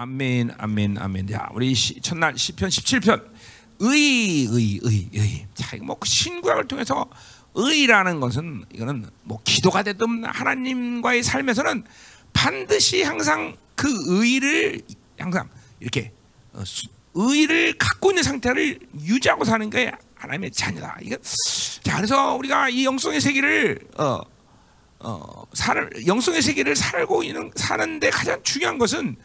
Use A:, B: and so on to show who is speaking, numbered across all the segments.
A: 아멘, 아멘, 아멘. 자, 우리 시, 첫날 시편 17편 의, 의, 의, 의. 자, 이거 뭐 신구약을 통해서 의라는 것은 이거는 뭐 기도가 되든 하나님과의 삶에서는 반드시 항상 그 의를 항상 이렇게 어, 수, 의를 갖고 있는 상태를 유지하고 사는 게 하나님의 자녀다. 이거 자, 그래서 우리가 이 영성의 세계를 어, 어, 살, 영성의 세계를 살고 있는 사는데 가장 중요한 것은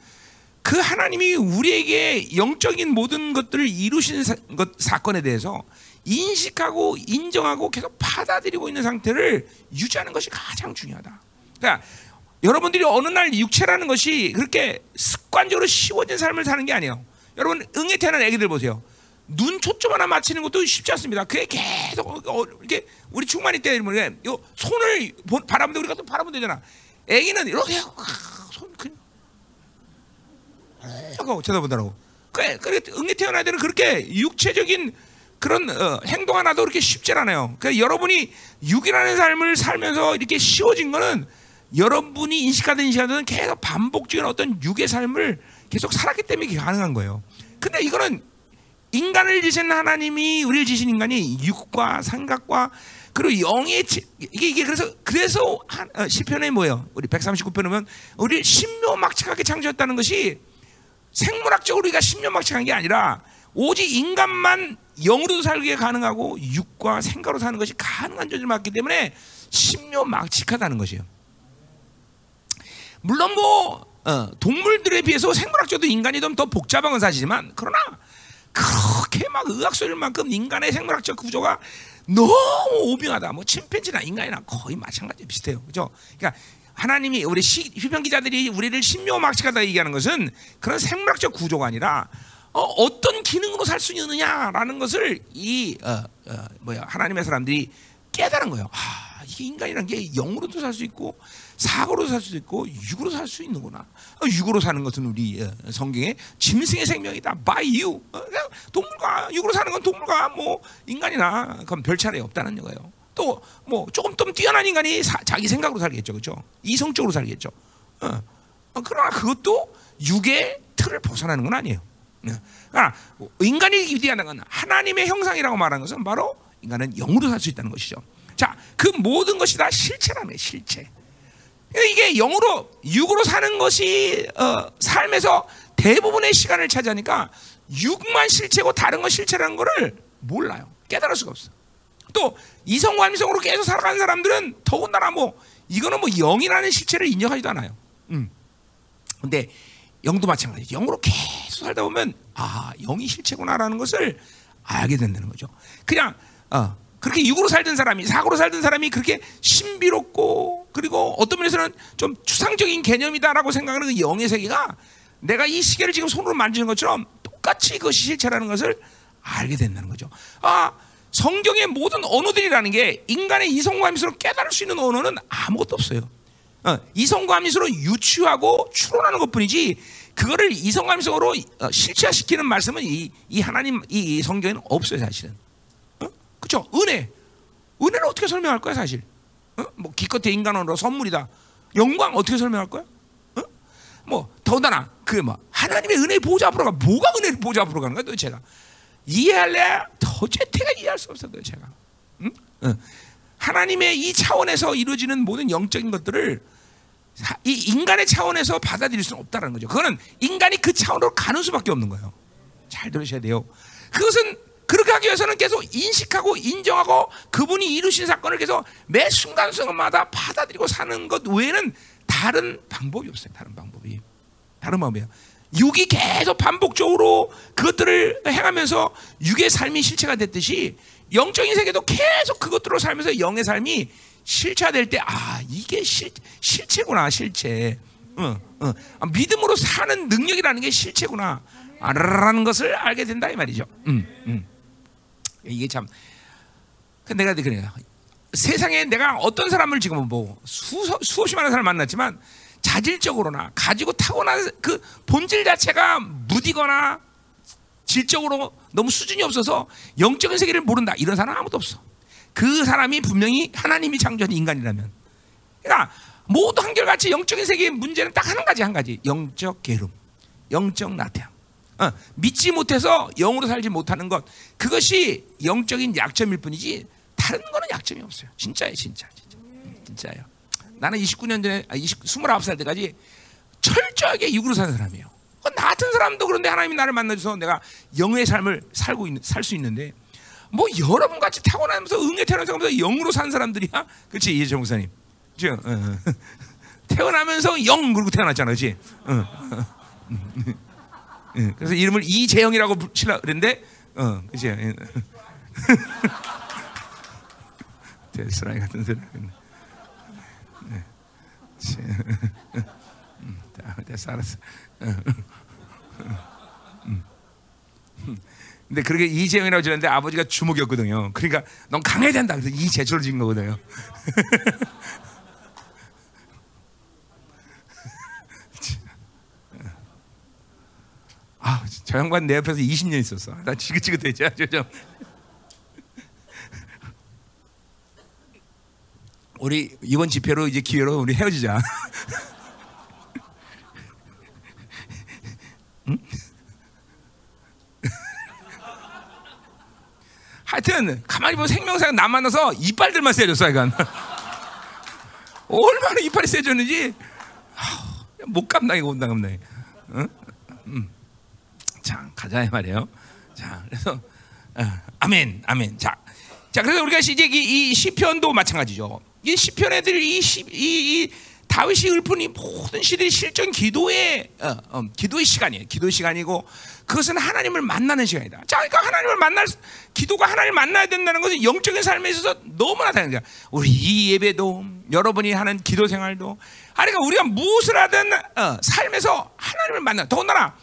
A: 그 하나님이 우리에게 영적인 모든 것들을 이루신 사, 것, 사건에 대해서 인식하고 인정하고 계속 받아들이고 있는 상태를 유지하는 것이 가장 중요하다. 그러니까 여러분들이 어느 날 육체라는 것이 그렇게 습관적으로 쉬워진 삶을 사는 게 아니에요. 여러분 응애 태어난 아기들 보세요. 눈 초점 하나 맞히는 것도 쉽지 않습니다. 그게 계속 어, 이렇게 우리 충만이 때요 손을 바라보는데 우리가 또 바라보면 되잖아. 아기는 이렇게 손 그냥 하고 쳐다보더라고. 그래, 그래 응애 태어난 아이들은 그렇게 육체적인 그런 어, 행동 하나도 그렇게 쉽지 않아요. 그러니까 여러분이 육이라는 삶을 살면서 이렇게 쉬워진 거는 여러분이 인식하든 인식하든 계속 반복적인 어떤 육의 삶을 계속 살았기 때문에 가능한 거예요. 근데 이거는 인간을 지신 하나님이 우리를 지신 인간이 육과 생각과 그리고 영의 이게 이게 그래서 그래서 한, 어, 시편에 뭐예요? 우리 139편 보면 우리 신묘막측하게 창조했다는 것이 생물학적으로 우리가 신묘막측한 게 아니라 오직 인간만 영으로 살기에 가능하고 육과 생각으로 사는 것이 가능한 존재를 맞기 때문에 신묘막측하다는 것이에요. 물론 뭐 어, 동물들에 비해서 생물학적으로 인간이 좀 더 복잡한 건 사실이지만 그러나 그렇게 막 의학소리만큼 인간의 생물학적 구조가 너무 오묘하다. 뭐 침팬지나 인간이나 거의 마찬가지 비슷해요. 그죠? 그러니까 하나님이 우리 휘평 기자들이 우리를 신묘막측하다 얘기하는 것은 그런 생물학적 구조가 아니라 어, 떤 기능으로 살 수 있느냐라는 것을 이 어, 어, 뭐야 하나님의 사람들이 깨달은 거예요. 아, 이게 인간이란 게 영으로도 살 수 있고 사고로 살수 있고 육으로 살 수 있는구나. 어, 육으로 사는 것은 우리 어, 성경에 짐승의 생명이다. by you. 어, 동물과 육으로 사는 건 동물과 뭐 인간이나 그건 별 차이 없다는 거예요. 또 뭐 조금 좀 뛰어난 인간이 사, 자기 생각으로 살겠죠, 그렇죠? 이성적으로 살겠죠. 어. 그러나 그것도 육의 틀을 벗어나는 건 아니에요. 아, 인간이 위대한 건 하나님의 형상이라고 말하는 것은 바로 인간은 영으로 살 수 있다는 것이죠. 자, 그 모든 것이 다 실체라며 실체. 이게 영으로 육으로 사는 것이 어, 삶에서 대부분의 시간을 차지하니까 육만 실체고 다른 건 실체라는 것을 몰라요. 깨달을 수가 없어. 또 이성과 함성으로 계속 살아가는 사람들은 더군다나 뭐 이거는 뭐 영이라는 실체를 인정하지도 않아요. 음. 근데 영도 마찬가지. 영으로 계속 살다 보면 아 영이 실체구나라는 것을 알게 된다는 거죠. 그냥 어, 그렇게 육으로 살던 사람이 사고로 살던 사람이 그렇게 신비롭고 그리고 어떤 면에서는 좀 추상적인 개념이다라고 생각하는 그 영의 세계가 내가 이 시계를 지금 손으로 만지는 것처럼 똑같이 그것이 실체라는 것을 알게 된다는 거죠. 아 성경의 모든 언어들이라는 게 인간의 이성과 함수로 깨달을 수 있는 언어는 아무것도 없어요. 어, 이성과 함수로 유추하고 추론하는 것뿐이지 그거를 이성과 함수로 어, 실체화시키는 말씀은 이, 이 하나님 이, 이 성경에는 없어요 사실은. 그렇죠? 은혜. 은혜를 어떻게 설명할 거야 사실? 어? 뭐 기껏해 인간으로 선물이다. 영광 어떻게 설명할 거야? 어? 뭐 더군다나 그뭐 하나님의 은혜 보좌 앞으로 가 뭐가 은혜 보좌 앞으로 가는 거야 도대체가 이해할래? 도대체가 이해할 수 없어 도대체가. 응? 응. 하나님의 이 차원에서 이루어지는 모든 영적인 것들을 이 인간의 차원에서 받아들일 수는 없다는 거죠. 그거는 인간이 그 차원으로 가는 수밖에 없는 거예요. 잘 들으셔야 돼요. 그것은 그렇게 하기 위해서는 계속 인식하고 인정하고 그분이 이루신 사건을 계속 매 순간순간마다 받아들이고 사는 것 외에는 다른 방법이 없어요. 다른 방법이. 다른 방법이에요. 육이 계속 반복적으로 그것들을 행하면서 육의 삶이 실체가 됐듯이 영적인 세계도 계속 그것들로 살면서 영의 삶이 실체화될 때 아 이게 실, 실체구나 실체. 어, 어. 아, 믿음으로 사는 능력이라는 게 실체구나. 라는 것을 알게 된다 이 말이죠. 음, 음. 이게 참. 그 내가 그래요. 세상에 내가 어떤 사람을 지금 뭐 수, 수없이 많은 사람을 만났지만 자질적으로나 가지고 타고난 그 본질 자체가 무디거나 질적으로 너무 수준이 없어서 영적인 세계를 모른다 이런 사람 아무도 없어. 그 사람이 분명히 하나님이 창조한 인간이라면. 그러니까 모두 한결같이 영적인 세계의 문제는 딱 한 가지 한 가지 영적 게으름. 영적 나태함. 어, 믿지 못해서 영으로 살지 못하는 것 그것이 영적인 약점일 뿐이지 다른 거는 약점이 없어요. 진짜예요, 진짜, 진짜, 음, 진짜예요. 나는 29년 전에 아, 20, 29살 때까지 철저하게 육으로 사는 사람이에요. 어, 나 같은 사람도 그런데 하나님이 나를 만나줘서 내가 영의 삶을 살고 살 수 있는데 뭐 여러분 같이 타고나면서 응애 태어나면서 영으로 산 사람들이야, 그렇지 이재정 목사님, 그죠? 어, 어. 태어나면서 영 그러고 태어났잖아, 그렇지? 어, 그래서 이름을 이재영이라고 붙이려 그랬는데, 어, 그치? 데스라이 같은 사람. 네. 됐어, 알았어. 근데 그렇게 이재영이라고 지었는데 아버지가 주목이었거든요. 그러니까 넌 강해야 된다. 그래서 이재초를 지은 거거든요. 아, 저 양반 내 옆에서 20년 있었어. 나 지긋지긋했지. 좀. 우리 이번 집회로 이제 기회로 우리 헤어지자. 응? 하여튼 가만히 보면 생명사가 나 만나서 이빨들만 세졌어, 이건. 얼마나 이빨이 세졌는지 못 감당해, 못 감당해. 응? 응. 자, 가자 이 말이에요. 자, 그래서 어, 아멘, 아멘. 자, 자, 그래서 우리가 이제 이, 이 시편도 마찬가지죠. 이 시편 애들 이, 시, 이, 이 다윗이 읊은 이 모든 시들이 실전 기도의 어, 어, 기도의 시간이에요. 기도의 시간이고 그것은 하나님을 만나는 시간이다. 자, 그러니까 하나님을 만날 기도가 하나님을 만나야 된다는 것은 영적인 삶에 있어서 너무나 당연한 거야. 우리 이 예배도 여러분이 하는 기도 생활도 아니 그러니까 우리가 무엇을 하든 어, 삶에서 하나님을 만나. 더군다나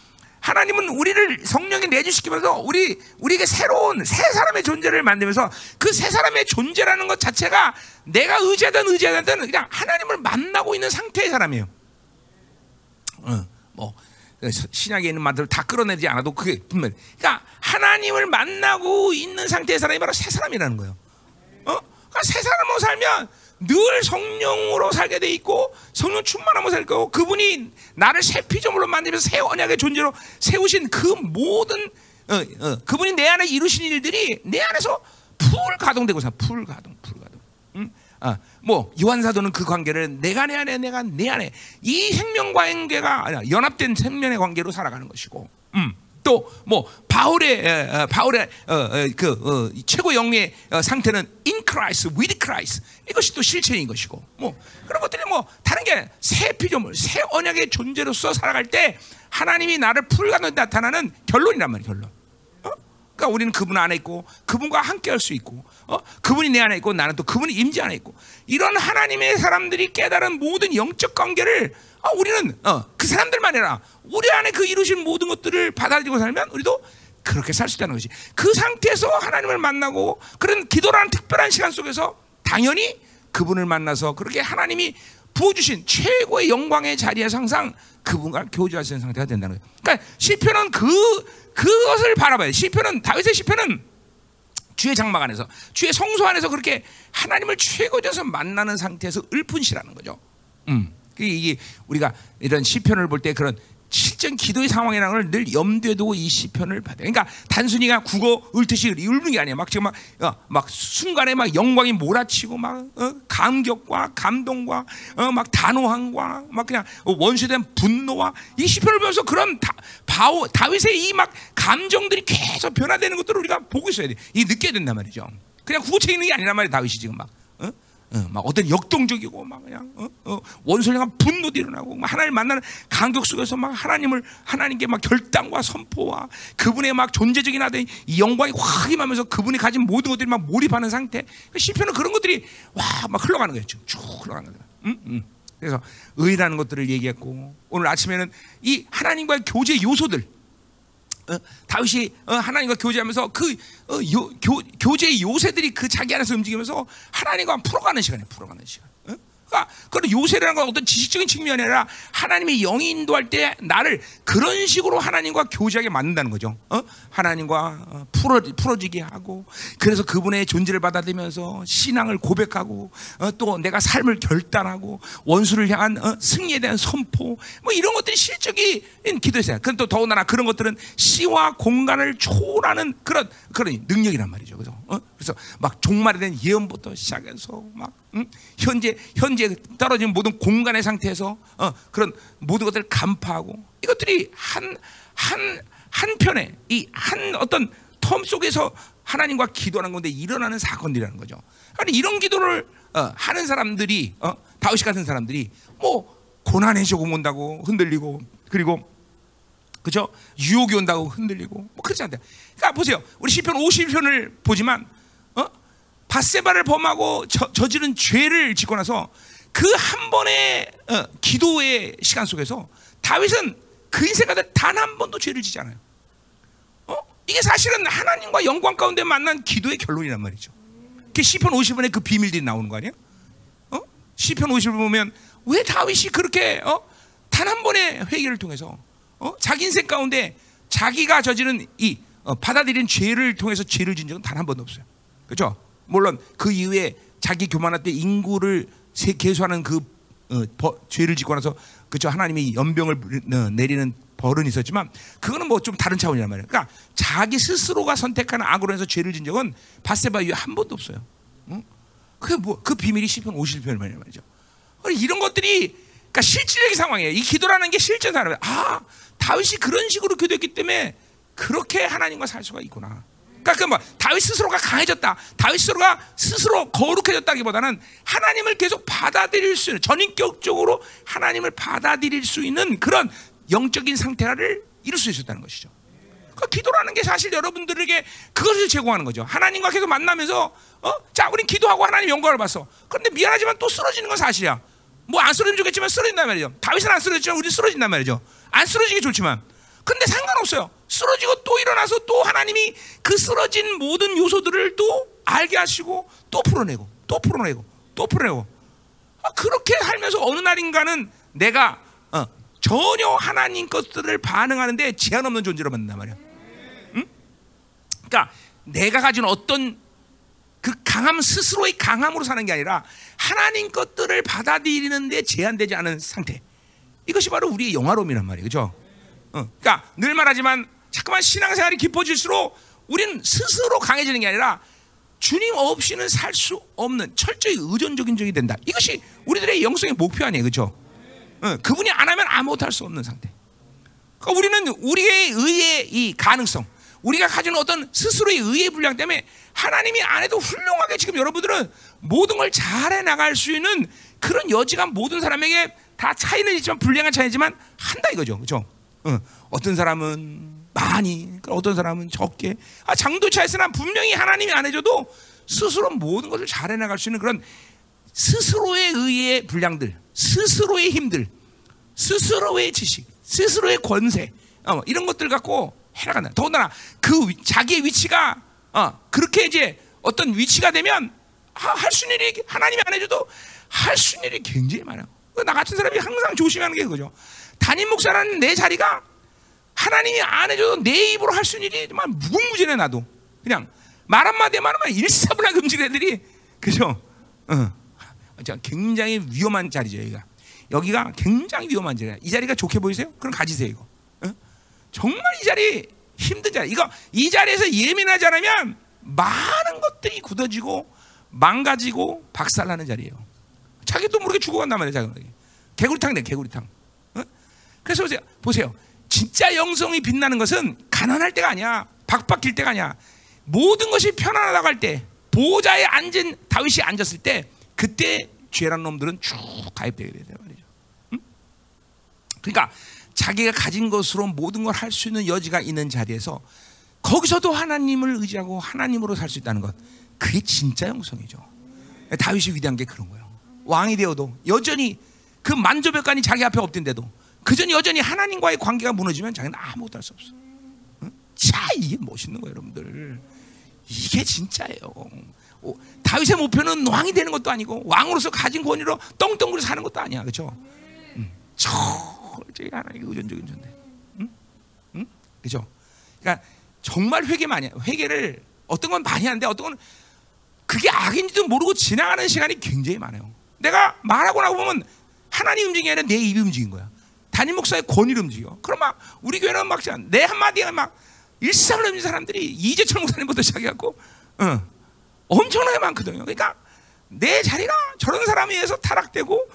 A: 하나님은 우리를 성령에 내주시키면서 우리 우리에게 새로운 새 사람의 존재를 만들면서 그 새 사람의 존재라는 것 자체가 내가 의지하든 의지하든 그냥 하나님을 만나고 있는 상태의 사람이에요. 어, 뭐 신약에 있는 말들 다 끌어내지 않아도 그게 분명. 그러니까 하나님을 만나고 있는 상태의 사람이 바로 새 사람이라는 거예요. 어? 그러니까 새 사람으로 살면 늘 성령으로 살게 돼 있고 성령 충만함으로 살 거고 그분이 나를 새 피조물로 만들면서 새 언약의 존재로 세우신 그 모든 어, 어, 그분이 내 안에 이루신 일들이 내 안에서 full 가동되고 살full 가동 full 가동 응? 아, 뭐 요한 사도는 그 관계를 내가 내 안에 내가 내 안에 이 생명 관계가 아니라 연합된 생명의 관계로 살아가는 것이고 음. 또 뭐 바울의 바울의 어, 어, 그 어, 최고 영의 상태는 in Christ, with Christ 이것이 또 실체인 것이고 뭐 그런 것들이 뭐 다른 게 새 피조물, 새 언약의 존재로서 살아갈 때 하나님이 나를 풀가는 나타나는 결론이란 말이야 결론. 그러니까 우리는 그분 안에 있고 그분과 함께할 수 있고 어? 그분이 내 안에 있고 나는 또 그분이 임재 안에 있고 이런 하나님의 사람들이 깨달은 모든 영적 관계를 어, 우리는 어, 그 사람들만 아니라 우리 안에 그 이루신 모든 것들을 받아들이고 살면 우리도 그렇게 살 수 있다는 것이 그 상태에서 하나님을 만나고 그런 기도라는 특별한 시간 속에서 당연히 그분을 만나서 그렇게 하나님이 부어주신 최고의 영광의 자리에서 항상 그분과 있는 상태가 된다는 거예요. 그러니까 시편은 그 그것을 바라봐요. 시편은 다윗의 시편은 주의 장막 안에서 주의 성소 안에서 그렇게 하나님을 최고져서 만나는 상태에서 읊은 시라는 거죠. 음. 이게 우리가 이런 시편을 볼 때 그런 실전 기도의 상황이라는 걸 늘 염두에 두고 이 시편을 받아요. 그러니까 단순히가 국어 읊듯이 읽는 게 아니야. 막 지금 막, 어, 막 순간에 막 영광이 몰아치고 막 어, 감격과 감동과 어, 막 단호함과 막 그냥 원수된 분노와 이 시편을 보면서 그런 다, 바오, 다윗의 이 막 감정들이 계속 변화되는 것들을 우리가 보고 있어야 돼. 이 느껴야 된단 말이죠. 그냥 국어책 읽는 게 아니란 말이야 다윗이 지금 막. 어, 막 어떤 역동적이고 막 그냥 어, 어, 향한 분노도 일어나고 막 하나님 만나는 간격 속에서 막 하나님을 하나님께 막 결단과 선포와 그분의 막 존재적인 하던 이 영광이 확 임하면서 그분이 가진 모든 것들이 막 몰입하는 상태. 그 시편은 그런 것들이 와 막 흘러가는 거예요. 쭉 흘러가는 거예요. 음, 음. 그래서 의라는 것들을 얘기했고 오늘 아침에는 이 하나님과의 교제 요소들 어, 다윗이 어, 하나님과 교제하면서 그 어, 요, 교, 교제의 요새들이 그 자기 안에서 움직이면서 하나님과 풀어가는 시간이에요. 풀어가는 시간. 어? 그러니까 그런 요새라는 건 어떤 지식적인 측면이 아니라 하나님의 영이 인도할 때 나를 그런 식으로 하나님과 교제하게 만든다는 거죠. 어? 하나님과 어, 풀어 풀어지게 하고 그래서 그분의 존재를 받아들면서 신앙을 고백하고 어, 또 내가 삶을 결단하고 원수를 향한 어, 승리에 대한 선포 뭐 이런 것들이 실적인 기도였어요. 그건 또 더군다나 그런 것들은 시와 공간을 초월하는 그런 그런 능력이란 말이죠. 그죠? 어? 그래서 막 종말에 대한 예언부터 시작해서 막 응? 현재 현재 떨어진 모든 공간의 상태에서 어, 그런 모든 것들을 간파하고 이것들이 한 한 한편에 이 한 어떤 텀 속에서 하나님과 기도하는 건데 일어나는 사건들이라는 거죠. 아니 이런 기도를 어, 하는 사람들이 어, 다윗 같은 사람들이 뭐 고난의 조금 온다고 흔들리고 그리고 그죠? 유혹이 온다고 흔들리고 뭐 그렇지 않다. 그러니까 보세요. 우리 시편 50편을 보지만 어? 바세바를 범하고 저, 저지른 죄를 짓고 나서 그 한 번의 어, 기도의 시간 속에서 다윗은 그 인생 가운데 단한 번도 죄를 지지 않아요. 어? 이게 사실은 하나님과 영광 가운데 만난 기도의 결론이란 말이죠. 그 시편 50편에 그 비밀들이 나오는 거 아니에요? 어? 시편 50을 보면 왜 다윗이 그렇게 어? 단 한 번의 회개를 통해서 어? 자기 인생 가운데 자기가 저지른 이 어, 받아들인 죄를 통해서 죄를 진 적은 단 한 번도 없어요. 그렇죠? 물론 그 이후에 자기 교만할 때 인구를 세, 계수하는 그 어, 버, 죄를 짓고 나서 그죠 하나님이 연병을 어, 내리는 벌은 있었지만 그거는 뭐 좀 다른 차원이란 말이에요. 그러니까 자기 스스로가 선택하는 악으로 해서 죄를 진 적은 바세바 이후에 한 번도 없어요. 응? 그게 뭐 그 비밀이 시편 50편 말이죠. 이런 것들이 그러니까 실질적인 상황이에요. 이 기도라는 게 실제 사람이에요. 아 다윗이 그런 식으로 기도했기 때문에 그렇게 하나님과 살 수가 있구나. 그러니까 그뭐 다윗 스스로가 강해졌다. 다윗 스스로가 스스로 거룩해졌다기보다는 하나님을 계속 받아들일 수 있는 전인격적으로 하나님을 받아들일 수 있는 그런 영적인 상태를 이룰 수 있었다는 것이죠. 그 기도라는 게 사실 여러분들에게 그것을 제공하는 거죠. 하나님과 계속 만나면서 어? 자, 우린 기도하고 하나님 영광을 봤어. 그런데 미안하지만 또 쓰러지는 건 사실이야. 뭐 안 쓰러지면 좋겠지만 쓰러진단 말이죠. 다윗은 안 쓰러졌지만 우리 쓰러진단 말이죠. 안 쓰러지기 좋지만 근데 상관없어요. 쓰러지고 또 일어나서 또 하나님이 그 쓰러진 모든 요소들을 또 알게 하시고 또 풀어내고 또 풀어내고 또 풀어내고 아, 그렇게 살면서 어느 날인가는 내가 어, 전혀 하나님 것들을 반응하는데 제한 없는 존재로 만든단 말이야. 응? 그러니까 내가 가진 어떤 그 강함 스스로의 강함으로 사는 게 아니라 하나님 것들을 받아들이는데 제한되지 않은 상태. 이것이 바로 우리의 영화로움이란 말이에요. 그죠? 어, 그러니까 늘 말하지만 자꾸만 신앙생활이 깊어질수록 우리는 스스로 강해지는 게 아니라 주님 없이는 살 수 없는 철저히 의존적인 적이 된다. 이것이 우리들의 영성의 목표 아니에요. 어, 그분이 안 하면 아무것도 할 수 없는 상태. 그러니까 우리는 우리의 의의 이 가능성, 우리가 가지는 어떤 스스로의 의의 분량 때문에 하나님이 안 해도 훌륭하게 지금 여러분들은 모든 걸 잘해 나갈 수 있는 그런 여지가 모든 사람에게 다 차이는 있지만 불량한 차이지만 한다 이거죠. 그렇죠? 어, 어떤 사람은 많이, 어떤 사람은 적게. 아, 장도차에서는 분명히 하나님이 안 해줘도 스스로 모든 것을 잘 해 나갈 수 있는 그런 스스로의 의의 분량들, 스스로의 힘들, 스스로의 지식, 스스로의 권세, 어, 이런 것들 갖고 해나간다. 더군다나 그 위, 자기의 위치가 어, 그렇게 이제 어떤 위치가 되면 아, 할수 있는 일이 하나님이 안 해줘도 할 수 있는 일이 굉장히 많아요. 나 같은 사람이 항상 조심하는 게 그거죠. 담임 목사라는 내 자리가 하나님이 안 해줘도 내 입으로 할 수 있는 일이 정말 무궁무진해 나도. 그냥 말 한마디 말하면 일사분할 금지 애들이. 그죠? 어. 굉장히 위험한 자리죠 여기가. 여기가 굉장히 위험한 자리야. 이 자리가 좋게 보이세요? 그럼 가지세요 이거. 어? 정말 이 자리 힘든 자리. 이거 이 자리에서 예민하지 않으면 많은 것들이 굳어지고 망가지고 박살나는 자리예요. 자기도 모르게 죽어간단 말이에요 자기 개구리탕 돼 개구리탕 그래서 보세요. 보세요. 진짜 영성이 빛나는 것은 가난할 때가 아니야. 박박길 때가 아니야. 모든 것이 편안하다고 할 때, 보좌에 앉은 다윗이 앉았을 때, 그때 죄란 놈들은 쭉 가입되게 되단 말이죠. 응? 그러니까 자기가 가진 것으로 모든 걸 할 수 있는 여지가 있는 자리에서 거기서도 하나님을 의지하고 하나님으로 살 수 있다는 것. 그게 진짜 영성이죠. 다윗이 위대한 게 그런 거예요. 왕이 되어도 여전히 그 만조백관이 자기 앞에 없던데도 그전 여전히 하나님과의 관계가 무너지면 자기는 아무것도 할 수 없어. 응? 자 이게 멋있는 거예요, 여러분들. 이게 진짜예요. 오, 다윗의 목표는 왕이 되는 것도 아니고 왕으로서 가진 권위로 똥똥그려 사는 것도 아니야, 그렇죠? 음, 철저히 하나님의 의존적인 존재. 응? 응? 그죠? 그러니까 정말 회개 많이 해. 회개를 어떤 건 많이 하는데 어떤 건 그게 악인지도 모르고 지나가는 시간이 굉장히 많아요. 내가 말하고 나고 보면 하나님 움직이 아니라 내 입이 움직인 거야. 담임 목사의 권위를 움직여. 그럼 막 우리 교회는 막내 한마디에 막 일상을 넘는 사람들이 이재철 목사님부터 시작해갖고 어, 엄청나게 많거든요. 그러니까 내 자리가 저런 사람에 의해서 타락되고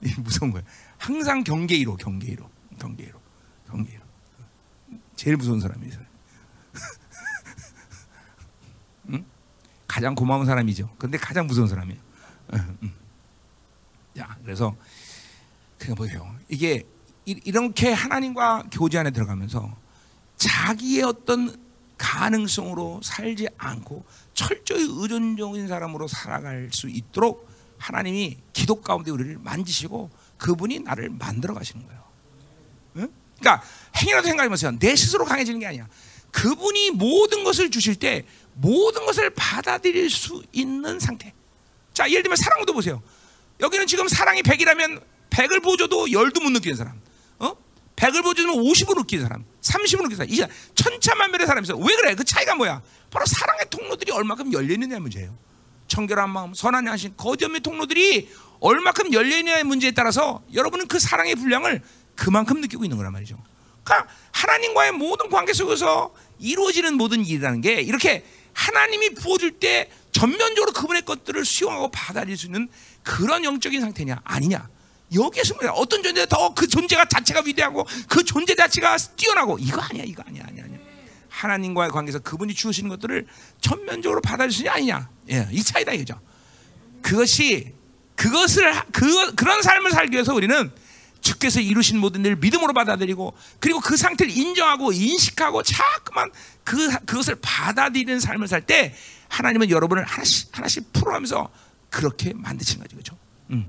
A: 무서운 거야. 항상 경계 1호, 경계 1호, 경계 1호, 경계 1호. 제일 무서운 사람이 있어요. 응? 가장 고마운 사람이죠. 근데 가장 무서운 사람이에요. 응, 응. 자, 그래서 그냥 보세요. 이게 이렇게 하나님과 교제 안에 들어가면서 자기의 어떤 가능성으로 살지 않고 철저히 의존적인 사람으로 살아갈 수 있도록 하나님이 기도 가운데 우리를 만지시고 그분이 나를 만들어 가시는 거예요. 응? 그러니까 행위라도 생각해보세요. 내 스스로 강해지는 게 아니야. 그분이 모든 것을 주실 때 모든 것을 받아들일 수 있는 상태. 자, 예를 들면 사랑도 보세요. 여기는 지금 사랑이 100이라면 100을 보줘도 열도 못 느끼는 사람. 어? 100을 보여주면 50을 느끼는 사람, 30을 느끼는 사람. 이게 천차만별의 사람이 있어. 왜 그래? 그 차이가 뭐야? 바로 사랑의 통로들이 얼마큼 열려있느냐 문제예요. 청결한 마음, 선한 양심, 거짓의 통로들이 얼마큼 열려있느냐의 문제에 따라서 여러분은 그 사랑의 분량을 그만큼 느끼고 있는 거란 말이죠. 그러니까 하나님과의 모든 관계 속에서 이루어지는 모든 일이라는 게 이렇게 하나님이 부어줄 때 전면적으로 그분의 것들을 수용하고 받아들일 수 있는 그런 영적인 상태냐? 아니냐? 여기에서 뭐야? 어떤 존재 더 그 존재가 자체가 위대하고 그 존재 자체가 뛰어나고 이거 아니야 이거 아니야 아니야 아니야. 하나님과의 관계에서 그분이 주시는 것들을 전면적으로 있냐 아니냐. 예, 이 차이다 이거죠. 그것이 그것을 그 그런 삶을 살기 위해서 우리는 주께서 이루신 모든 일을 믿음으로 받아들이고 그리고 그 상태를 인정하고 인식하고 자꾸만 그 그것을 받아들이는 삶을 살 때 하나님은 여러분을 하나씩 하나씩 풀어가면서 그렇게 만드신 거죠, 그렇죠? 음.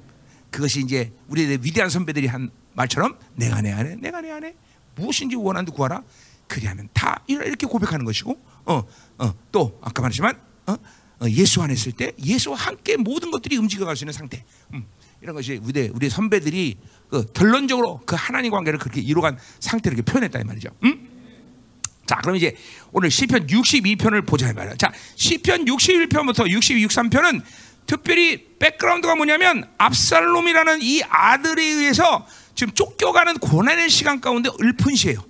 A: 그것이 이제 우리의 위대한 선배들이 한 말처럼 내가 내 안에 내가 내 안에 무엇인지 원한도 구하라. 그리하면 다 이렇게 고백하는 것이고 어, 어, 또 아까 말했지만 어, 어, 예수 안에 있을 때 예수와 함께 모든 것들이 움직여갈 수 있는 상태. 음, 이런 것이 우리 우리 선배들이 그 결론적으로 그 하나님 관계를 그렇게 이루어간 상태를 이렇게 표현했다 이 말이죠. 음? 자, 그럼 이제 오늘 시편 62편을 보자 이 말이야. 자, 시편 61편부터 62, 63편은 특별히 백그라운드가 뭐냐면 압살롬이라는 이 아들에 의해서 지금 쫓겨가는 고난의 시간 가운데 읊은 시예요.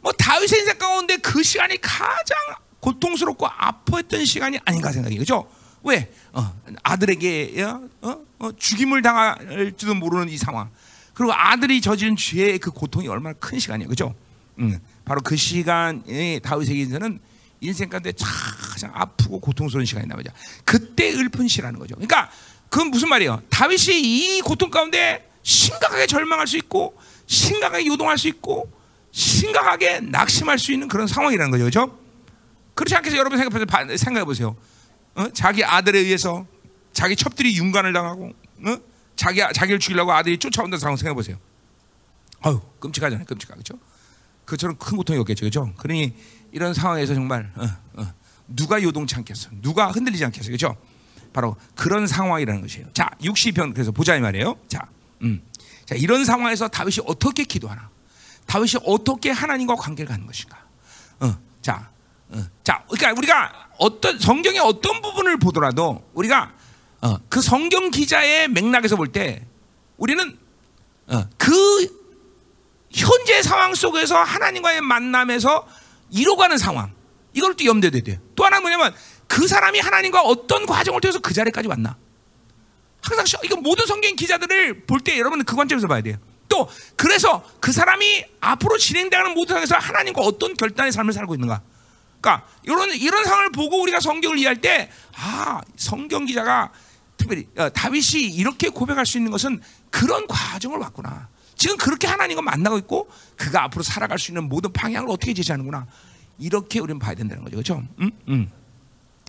A: 뭐 다윗의 인생 가운데 그 시간이 가장 고통스럽고 아파했던 시간이 아닌가 생각이 그죠? 왜 어, 아들에게 어? 어? 어? 죽임을 당할지도 모르는 이 상황. 그리고 아들이 저지른 죄의 그 고통이 얼마나 큰 시간이에요, 그죠? 음, 바로 그 시간에 다윗에게 있는 인생 가운데 가장 아프고 고통스러운 시간이 나오죠. 그때 읊은 시라는 거죠. 그러니까 그건 무슨 말이에요? 다윗이 이 고통 가운데 심각하게 절망할 수 있고 심각하게 요동할 수 있고 심각하게 낙심할 수 있는 그런 상황이라는 거죠. 그렇죠? 그렇지 않겠어요? 여러분 생각해, 생각해 보세요. 어? 자기 아들에 의해서 자기 첩들이 윤관을 당하고 어? 자기, 자기를 죽이려고 아들이 쫓아온다는 상황 생각해 보세요. 아유 끔찍하잖아요. 끔찍하 그렇죠? 그처럼 큰 고통이 없겠죠. 그렇죠? 그러니 이런 상황에서 정말 어, 어, 누가 요동치 않겠어? 누가 흔들리지 않겠어? 그렇죠? 바로 그런 상황이라는 것이에요. 자, 60편 그래서 보자 이 말이에요. 자, 음. 자, 이런 상황에서 다윗이 어떻게 기도하나? 다윗이 어떻게 하나님과 관계를 갖는 것인가? 어, 자, 어, 자, 그러니까 우리가 어떤 성경의 어떤 부분을 보더라도 우리가 어, 그 성경 기자의 맥락에서 볼 때 우리는 어, 그 현재 상황 속에서 하나님과의 만남에서 이뤄가는 상황. 이걸 또 염두에 둬야 돼요. 또 하나 뭐냐면 그 사람이 하나님과 어떤 과정을 통해서 그 자리까지 왔나. 항상 이거 모든 성경 기자들을 볼 때 여러분은 그 관점에서 봐야 돼요. 또 그래서 그 사람이 앞으로 진행되는 모든 상황에서 하나님과 어떤 결단의 삶을 살고 있는가. 그러니까 이런 이런 상황을 보고 우리가 성경을 이해할 때 아, 성경 기자가 특별히 어, 다윗이 이렇게 고백할 수 있는 것은 그런 과정을 왔구나. 지금 그렇게 하나님과 만나고 있고 그가 앞으로 살아갈 수 있는 모든 방향을 어떻게 제시하는구나. 이렇게 우리는 봐야 된다는 거죠. 그렇죠? 음? 음.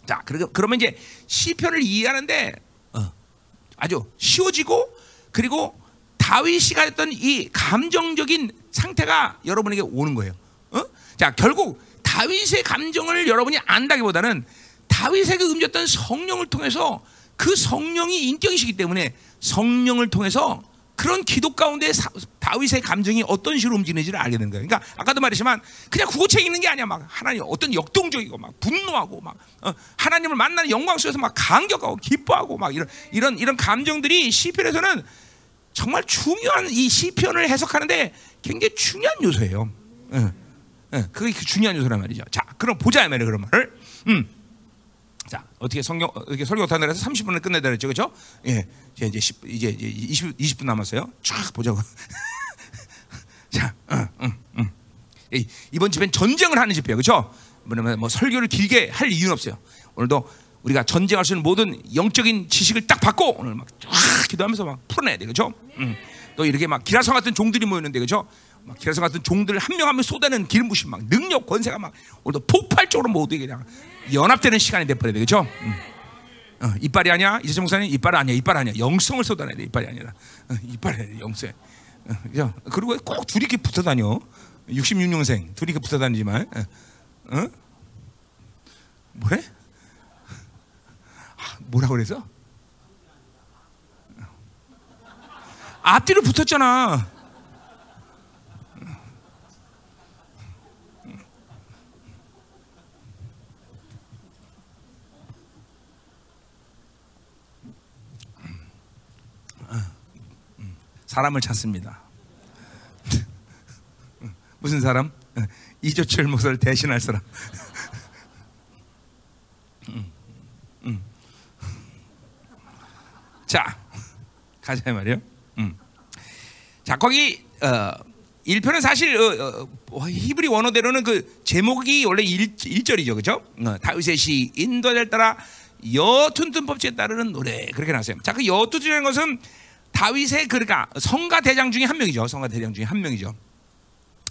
A: 자, 그러면 이제 시편을 이해하는데 어, 아주 쉬워지고 그리고 다윗이 가졌던 이 감정적인 상태가 여러분에게 오는 거예요. 어? 자, 결국 다윗의 감정을 여러분이 안다기보다는 다윗에게 음졌던 성령을 통해서 그 성령이 인격이시기 때문에 성령을 통해서 그런 기도 가운데 사, 다윗의 감정이 어떤 식으로 움직이는지를 알게 되는 거예요. 그러니까 아까도 말했지만 그냥 국어책 읽는 게 아니야. 막 하나님 어떤 역동적이고 막 분노하고 막 어, 하나님을 만나는 영광 속에서 막 감격하고 기뻐하고 막 이런 이런 이런 감정들이 시편에서는 정말 중요한 이 시편을 해석하는데 굉장히 중요한 요소예요. 예. 예, 그게 그 중요한 요소란 말이죠. 자, 그럼 보자 말이에요. 그런 말을. 음. 자, 어떻게 성경 이렇게 설교 못하는 데서 30분을 끝내다 그랬죠. 그죠? 예. 이제 이제 10, 이제 이제 20 20분 남았어요. 쫙 보자고. 자, 응, 응, 응. 이- 이번 집엔 전쟁을 하는 집회예요. 그렇죠? 뭐냐면 뭐 설교를 길게 할 이유는 없어요. 오늘도 우리가 전쟁할 수 있는 모든 영적인 지식을 딱 받고 오늘 막 쫙 기도하면서 막 풀어내야 돼. 그렇죠? 음. 또 이렇게 막 기라성 같은 종들이 모였는데 그렇죠? 막 기라성 같은 종들 한 명 한 명 쏟아내는 기름 부심 막 능력 권세가 막 오늘도 폭발적으로 모두 그냥 연합되는 시간이 돼버려야 돼. 그렇죠? 음. 어, 이빨이 아니야 이재정 목사님 이빨 아니야 이빨 아니야 영성을 쏟아내야 돼 이빨이 아니라 어, 이빨이 아니라 영성 어, 그죠? 그리고 꼭 둘이 이렇게 붙어 다녀 66년생 둘이 이렇게 붙어 다니지만 어? 어? 뭐래? 아, 뭐라 그래서? 앞뒤로 붙었잖아 사람을 찾습니다. 무슨 사람? 이조철 목사를 대신할 사람. 자, 가자 말이요. 음. 자, 거기 어, 1편은 사실 어, 어, 히브리 원어대로는 그 제목이 원래 1, 절이죠 그죠? 어, 다윗의 시 인도를 따라 여툰tun법칙에 따르는 노래 그렇게 나왔어요. 자, 그 여툰이라는 것은 다윗의 그러니까 성가 대장 중에 한 명이죠. 성가 대장 중에 한 명이죠.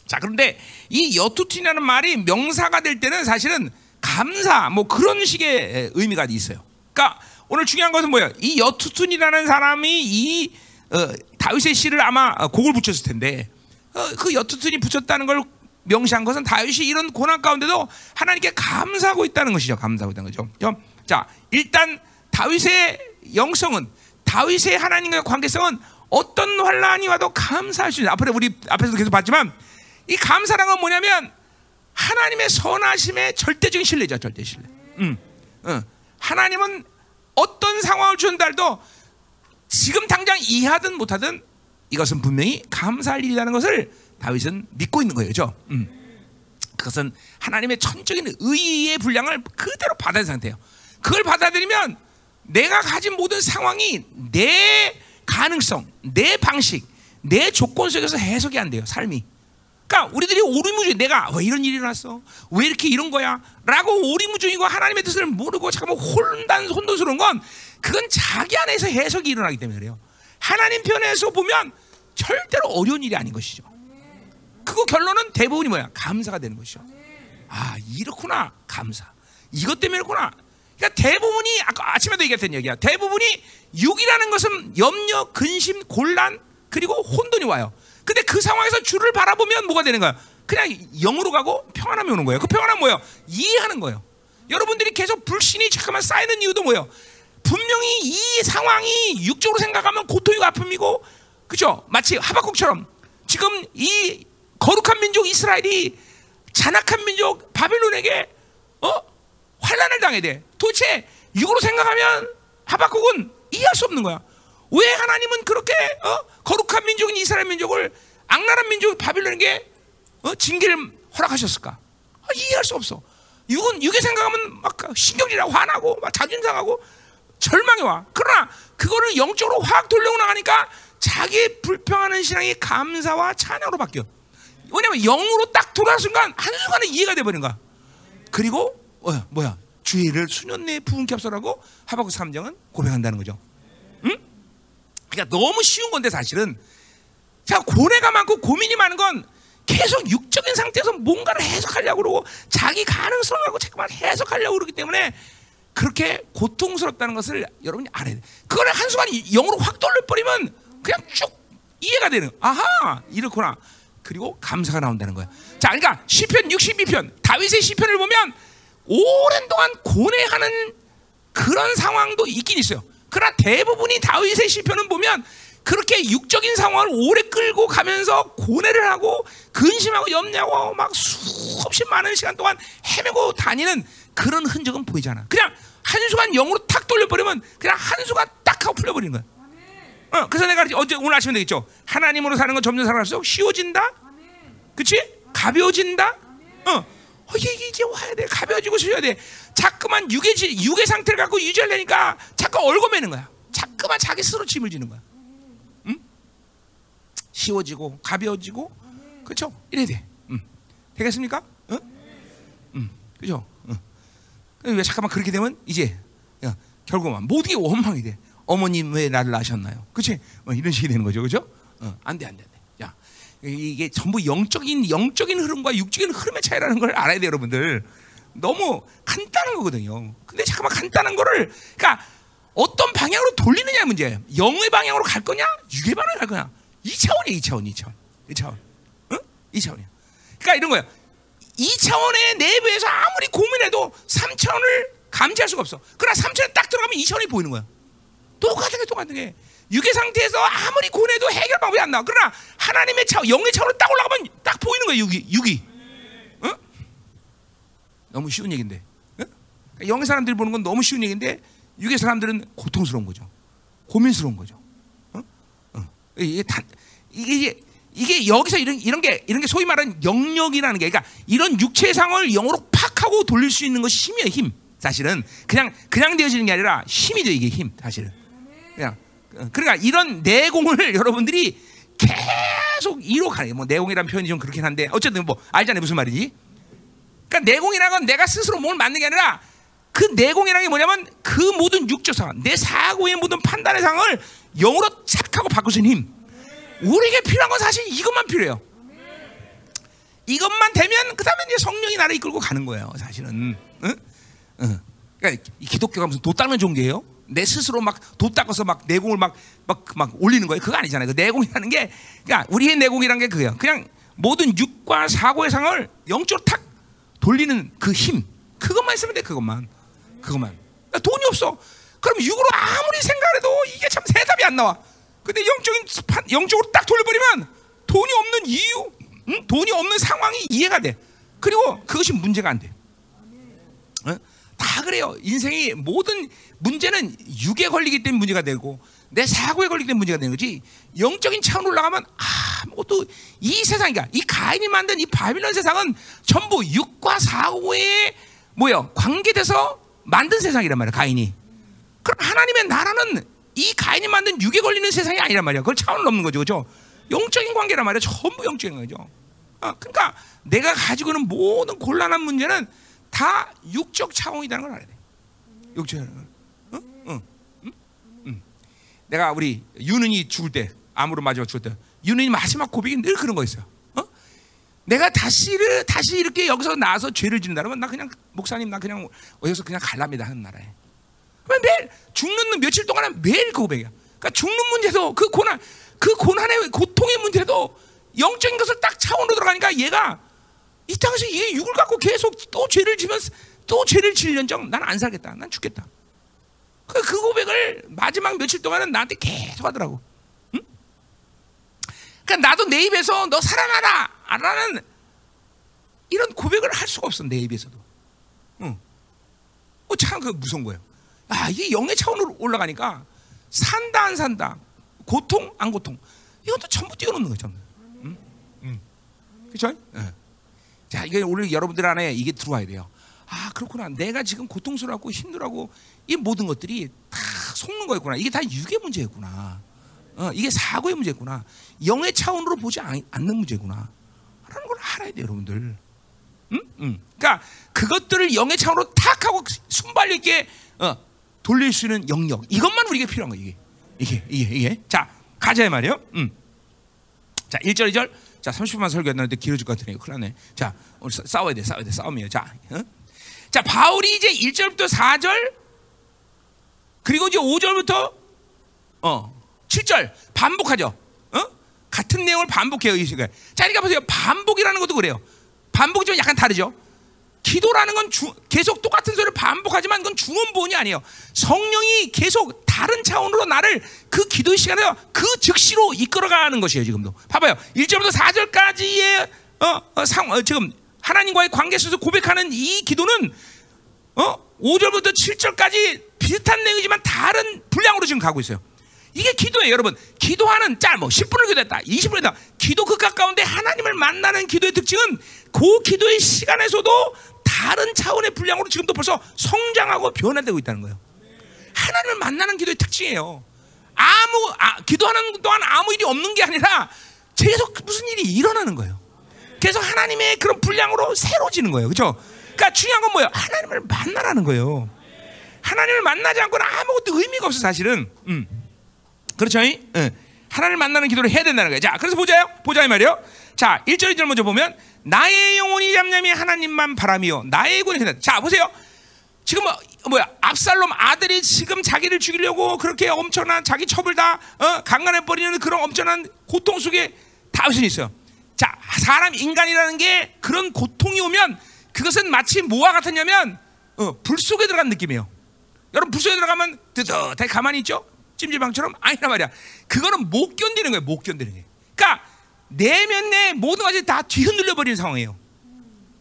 A: 자, 그런데 이 여투틴이라는 말이 명사가 될 때는 사실은 감사 뭐 그런 식의 의미가 있어요. 그러니까 오늘 중요한 것은 뭐예요? 이 여투툰이라는 사람이 이 어, 다윗의 시를 아마 곡을 붙였을 텐데 어, 그 여투툰이 붙였다는 걸 명시한 것은 다윗이 이런 고난 가운데도 하나님께 감사하고 있다는 것이죠. 감사하고 있다는 거죠. 자, 일단 다윗의 영성은 다윗의 하나님과의 관계성은 어떤 환란이 와도 감사할 수 있는. 앞으로 우리 앞에서 계속 봤지만 이 감사란 건 뭐냐면 하나님의 선하심의 절대적인 신뢰죠, 절대 신뢰. 음, 어. 하나님은 어떤 상황을 주는다 해도 지금 당장 이해하든 못하든 이것은 분명히 감사할 일이라는 것을 다윗은 믿고 있는 거예요, 그죠? 음. 그것은 하나님의 천적인 의의 분량을 그대로 받아들인 상태예요. 그걸 받아들이면 내가 가진 모든 상황이 내 가능성, 내 방식, 내 조건 속에서 해석이 안 돼요, 삶이. 그러니까 우리들이 오리무중 내가 왜 이런 일이 일어났어? 왜 이렇게 이런 거야? 라고 오리무중이고 하나님의 뜻을 모르고 잠깐만 혼단 혼돈스러운 건 그건 자기 안에서 해석이 일어나기 때문에 그래요. 하나님 편에서 보면 절대로 어려운 일이 아닌 것이죠. 그거 결론은 대부분이 뭐야? 감사가 되는 것이죠. 아 이렇구나 감사. 이것 때문이구나. 그러니까 대부분이 아까 아침에도 얘기했던 얘기야. 대부분이 육이라는 것은 염려, 근심, 곤란 그리고 혼돈이 와요. 근데 그 상황에서 주를 바라보면 뭐가 되는 거야? 그냥 영으로 가고 평안함이 오는 거예요. 그 평안함 뭐예요? 이해하는 거예요. 여러분들이 계속 불신이 잠깐만 쌓이는 이유도 뭐예요? 분명히 이 상황이 육적으로 생각하면 고통이고 아픔이고 그죠? 마치 하박국처럼 지금 이 거룩한 민족 이스라엘이 잔악한 민족 바빌론에게 어 환란을 당해야 돼. 도대체 육으로 생각하면 하박국은 이해할 수 없는 거야. 왜 하나님은 그렇게 어? 거룩한 민족인 이스라엘 민족을 악랄한 민족 바빌론에게 어? 징계를 허락하셨을까? 아, 이해할 수 없어. 육은 육에 생각하면 막 신경질하고 화나고 막 자존심 상하고 절망이 와. 그러나 그거를 영적으로 확 돌려고 나가니까 자기의 불평하는 신앙이 감사와 찬양으로 바뀌어. 왜냐면 영으로 딱 돌아간 순간 한 순간에 이해가 돼버린 거야. 그리고 어, 뭐야 주의를 수년 내에 부은 캡설하고 하박국 3장은 고백한다는 거죠. 응? 그러니까 너무 쉬운 건데 사실은 자 고뇌가 많고 고민이 많은 건 계속 육적인 상태에서 뭔가를 해석하려고 그러고 자기 가능성을 갖고 자꾸만 해석하려고 그러기 때문에 그렇게 고통스럽다는 것을 여러분이 알아야 돼. 그걸 한순간 영으로 확 돌려버리면 그냥 쭉 이해가 되는. 아하 이렇구나. 그리고 감사가 나온다는 거야. 자, 그러니까 시편 62편 다윗의 시편을 보면 오랜 동안 고뇌하는 그런 상황도 있긴 있어요. 그러나 대부분이 다윗의 시편은 보면 그렇게 육적인 상황을 오래 끌고 가면서 고뇌를 하고 근심하고 염려하고 막 수없이 많은 시간 동안 헤매고 다니는 그런 흔적은 보이잖아. 그냥 한순간 영으로 탁 돌려버리면 그냥 한순간 딱 하고 풀려버리는 거야. 어, 그래서 내가 어제 오늘 아침에 되겠죠. 하나님으로 사는 건 점점 살아갈수록 쉬워진다. 그치? 가벼워진다. 어. 어, 이게 이제 와야 돼. 가벼워지고 쉬어야 돼. 자꾸만 육의 지- 육의 상태를 갖고 유지하려니까 자꾸 얽어매는 거야. 자꾸만 자기 스스로 짐을 지는 거야. 응? 쉬워지고 가벼워지고 그렇죠? 이래야 돼. 응. 되겠습니까? 응? 응. 그죠? 응. 왜 잠깐만 그렇게 되면 이제 야, 결국은 모든 게 원망이 돼. 어머님 왜 나를 낳으셨나요? 그렇지? 뭐 이런 식이 되는 거죠, 그죠? 어, 안돼, 안돼, 이게 전부 영적인 영적인 흐름과 육적인 흐름의 차이라는 걸 알아야 돼요, 여러분들. 너무 간단한 거거든요. 근데 잠깐만 간단한 거를, 그러니까 어떤 방향으로 돌리느냐 문제예요. 영의 방향으로 갈 거냐, 육의 방향으로 갈 거냐. 이 차원이야, 이 차원, 이 차원, 이 차원, 응? 이 차원이야. 그러니까 이런 거야. 이 차원의 내부에서 아무리 고민해도 3차원을 감지할 수가 없어. 그러나 3차원 딱 들어가면 2차원이 보이는 거야. 똑같은 게 똑같은 게 육의 상태에서 아무리 고뇌도 해결 방법이 안 나와. 그러나 하나님의 차, 영의 차원으로 딱 올라가면 딱 보이는 거야. 육이, 육이. 어? 너무 쉬운 얘긴데. 어? 영의 사람들이 보는 건 너무 쉬운 얘긴데 육의 사람들은 고통스러운 거죠. 고민스러운 거죠. 어? 어. 이게 다, 이게 이게 여기서 이런 이런 게 이런 게 소위 말하는 영역이라는 게 그러니까 이런 육체의 상을 영으로 팍 하고 돌릴 수 있는 것이 힘이에요 힘 사실은 그냥 그냥 되어지는 게 아니라 힘이 돼 이게 힘 사실은 그냥 어, 그러니까 이런 내공을 여러분들이 계속 이뤄가요 뭐 내공이라는 표현이 좀 그렇긴 한데 어쨌든 뭐 알잖아요 무슨 말이지 그러니까 내공이라는 건 내가 스스로 뭘 만든 게 아니라 그 내공이라는 게 뭐냐면 그 모든 육적 상황 내 사고의 모든 판단의 상을 영으로 착하고 있는 힘 우리에게 필요한 건 사실 이것만 필요해요. 이것만 되면 그 다음에 이제 성령이 나를 이끌고 가는 거예요. 사실은. 응? 응. 그러니까 이 기독교가 무슨 도 닦는 종교예요? 내 스스로 막도 닦아서 막 내공을 막, 막, 막 올리는 거예요. 그거 아니잖아요. 그 내공이라는 게, 그러니까 우리의 내공이라는 게 그거예요. 그냥 모든 육과 사고의 상을 영적으로 탁 돌리는 그 힘. 그것만 있으면 돼, 그것만. 그것만. 그러니까 돈이 없어. 그럼 육으로 아무리 생각해도 이게 참 대답이 안 나와. 근데 영적인 판- 영적으로 딱 돌려버리면 돈이 없는 이유, 응? 돈이 없는 상황이 이해가 돼. 그리고 그것이 문제가 안 돼. 어? 다 그래요. 인생이 모든 문제는 육에 걸리기 때문에 문제가 되고 내 사고에 걸리기 때문에 문제가 되는 거지. 영적인 차원으로 올라가면 아무것도 이 세상이가 이 가인이 만든 이 바빌론 세상은 전부 육과 사고에 뭐요 관계돼서 만든 세상이란 말이야. 가인이. 그럼 하나님의 나라는 이 가인이 만든 육에 걸리는 세상이 아니란 말이야. 그걸 차원을 넘는 거죠, 그렇죠? 영적인 관계란 말이야. 전부 영적인 거죠. 어, 그러니까 내가 가지고 있는 모든 곤란한 문제는 다 육적 차원이라는 걸 알아야 돼. 육적이라는? 응. 응? 응. 내가 우리 유는이 죽을 때 암으로 마지막 죽을 때 유는이 마지막 고백이 늘 그런 거였어요. 어? 내가 다시를 다시 이렇게 여기서 나와서 죄를 짓는다면 나 그냥 목사님 나 그냥 여기서 그냥 갈랍니다 하는 나라에. 왜 매일 죽는 며칠 동안은 매일 그 고백이야. 그러니까 죽는 문제도 그 고난 그 고난의 고통의 문제도 영적인 것을 딱 차원으로 들어가니까 얘가 이 땅에서 이 육을 갖고 계속 또 죄를 지면서 또 죄를 지는정 난 안 살겠다. 난 죽겠다. 그, 그 고백을 마지막 며칠 동안은 나한테 계속 하더라고. 응? 그러니까 나도 내 입에서 너 살아나라! 라는 이런 고백을 할 수가 없어, 내 입에서도. 응. 어, 참, 그 무서운 거예요. 아, 이게 영의 차원으로 올라가니까 산다, 안 산다, 고통, 안 고통. 이것도 전부 뛰어넘는 거죠. 응? 응. 그쵸? 예. 자, 이게 오늘 여러분들 안에 이게 들어와야 돼요. 아, 그렇구나. 내가 지금 고통스럽고 힘들하고 이 모든 것들이 다 속는 거였구나. 이게 다 육의 문제였구나. 어, 이게 사고의 문제구나. 영의 차원으로 보지 않, 는 문제구나. 라는 걸 알아야 돼요, 여러분들. 응? 응. 그러니까 그것들을 영의 차원으로 탁 하고 순발 있게 어, 돌릴 수 있는 영역. 이것만 우리에게 필요한 거예요, 이게. 이게, 이게, 이게. 자, 가자, 말이에요. 음. 자, 1절, 2절. 자, 30분만 설교했는데 길어질 것 같으니까 큰일 나네. 자, 오늘 싸- 싸워야 돼, 싸워야 돼, 싸움이에요. 자, 어? 자, 바울이 이제 1절부터 4절, 그리고 이제 5절부터 어, 7절 반복하죠. 어? 같은 내용을 반복해요. 이 시간. 자, 그러니까 보세요. 반복이라는 것도 그래요. 반복이 좀 약간 다르죠. 기도라는 건 주, 계속 똑같은 소리를 반복하지만 그건 중원본이 아니에요. 성령이 계속 다른 차원으로 나를 그 기도의 시간에 그 즉시로 이끌어가는 것이에요. 지금도 봐봐요. 1절부터 4절까지의 어, 어, 상, 어, 지금 하나님과의 관계 속에서 고백하는 이 기도는 어, 5절부터 7절까지 비슷한 내용이지만 다른 분량으로 지금 가고 있어요. 이게 기도예요, 여러분. 기도하는 짤, 뭐 10분을 기도했다, 20분을 기도했다. 기도 그 가까운데 하나님을 만나는 기도의 특징은 그 기도의 시간에서도 다른 차원의 분량으로 지금도 벌써 성장하고 변화되고 있다는 거예요. 하나님을 만나는 기도의 특징이에요. 아무 아, 기도하는 동안 아무 일이 없는 게 아니라 계속 무슨 일이 일어나는 거예요. 계속 하나님의 그런 분량으로 새로지는 거예요. 그렇죠? 그러니까 중요한 건 뭐예요? 하나님을 만나라는 거예요. 하나님을 만나지 않고는 아무것도 의미가 없어 사실은. 음. 그렇죠? 응. 하나님을 만나는 기도를 해야 된다는 거예요. 자, 그래서 보자요. 보자 이 말이요. 자, 1절 2절 먼저 보면 나의 영혼이 잠잠히 하나님만 바라미요. 나의 그냥 자, 보세요. 지금 뭐, 뭐야? 압살롬 아들이 지금 자기를 죽이려고 그렇게 엄청난 자기 첩을 다 어, 강간해 버리는 그런 엄청난 고통 속에 다윗은 있어요. 자, 사람 인간이라는 게 그런 고통이 오면 그것은 마치 뭐와 같았냐면 어, 불 속에 들어간 느낌이에요. 여러분 불 속에 들어가면 뜨뜻하게 가만히 있죠? 찜질방처럼 아니란 말이야. 그거는 못 견디는 거예요. 못 견디는 게. 그러니까 내면 내 모든 것이 다 뒤흔들려 버리는 상황이에요.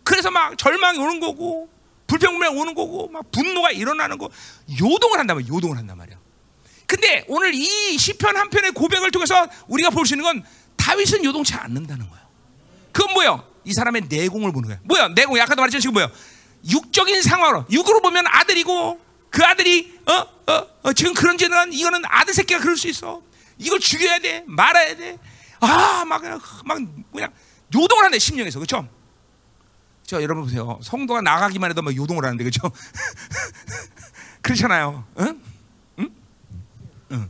A: 그래서 막 절망이 오는 거고 불평불만 오는 거고 막 분노가 일어나는 거 요동을 한단 말이야. 요동을 한단 말이야. 근데 오늘 이 시편 한 편의 고백을 통해서 우리가 볼 수 있는 건 다윗은 요동치 않는다는 거야. 그건 뭐야? 이 사람의 내공을 보는 거야. 뭐야? 내공. 아까도 말했지만 지금 뭐야? 육적인 상황으로 육으로 보면 아들이고 그 아들이 어, 어, 어, 지금 그런 짓은 이거는 아들 새끼가 그럴 수 있어. 이걸 죽여야 돼, 말아야 돼. 아, 막 그냥 막 그냥 요동을 하네 심령에서 그렇죠? 저 여러분 보세요. 성도가 나가기만 해도 막 요동을 하는데 그렇죠? 그렇잖아요. 응? 응? 응.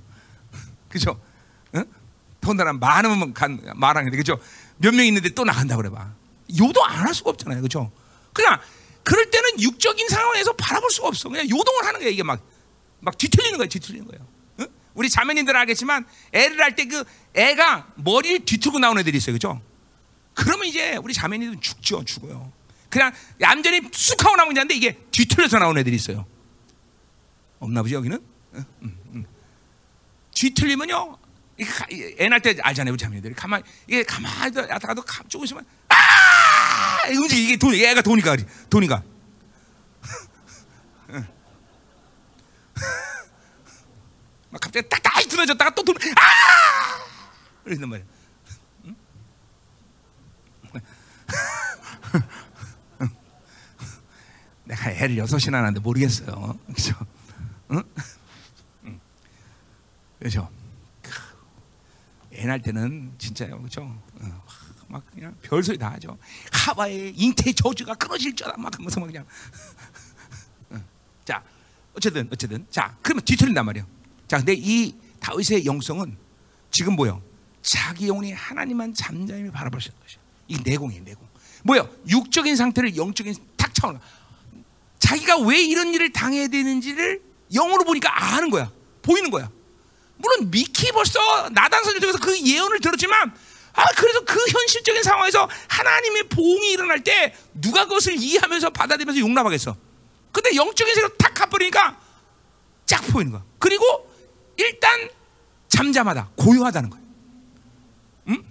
A: 그렇죠? 응? 더군다나 많으면 간 말하는데 그렇죠? 몇 명 있는데 또 나간다 그래 봐. 요동 안 할 수가 없잖아요. 그렇죠? 그냥 그럴 때는 육적인 상황에서 바라볼 수가 없어. 그냥 요동을 하는 거야. 이게 막, 막 뒤틀리는 거야. 뒤틀리는 거예요. 응? 우리 자매님들 알겠지만 애를 할 때 그 애가 머리를 뒤틀고 나오는 애들이 있어요. 그죠? 그러면 이제 우리 자매님들은 죽죠. 죽어요. 그냥 얌전히 쑥 하고 나오는 데 이게 뒤틀려서 나오는 애들이 있어요. 없나 보지 여기는? 뒤틀리면요. 애날때 알잖아요. 우리 자매들이. 가만히, 이게 가만히 하다가도 조금 있으면 움직 이게 돈, 얘가 도니까 도니까. 막 갑자기 딱딱 들어졌다가 또 돈, 아! 이런단 말이야. 내가 애를 여섯이나 낳는데 모르겠어요. 그죠? 응? 그죠? 애날 때는 진짜요, 그죠? 막 그냥 별소리 다 하죠. 하와의 잉태 저주가 끊어질 줄 알아. 막 하면서 막 그냥. 자, 어쨌든 어쨌든 자, 그러면 뒤틀린단 말이에요. 자, 근데 이 다윗의 영성은 지금 뭐요? 자기 영혼이 하나님만 잠잠히 바라보시는 것이야. 이 내공이에요, 내공. 뭐요? 육적인 상태를 영적인 탁 차원. 자기가 왜 이런 일을 당해야 되는지를 영으로 보니까 아는 거야. 보이는 거야. 물론 미키 벌써 나단선을 통해서 그 예언을 들었지만 아, 그래서 그 현실적인 상황에서 하나님의 보응이 일어날 때 누가 그것을 이해하면서 받아들이면서 용납하겠어. 근데 영적인 세계로 탁 가버리니까 쫙 보이는 거야. 그리고 일단 잠잠하다, 고요하다는 거야. 음?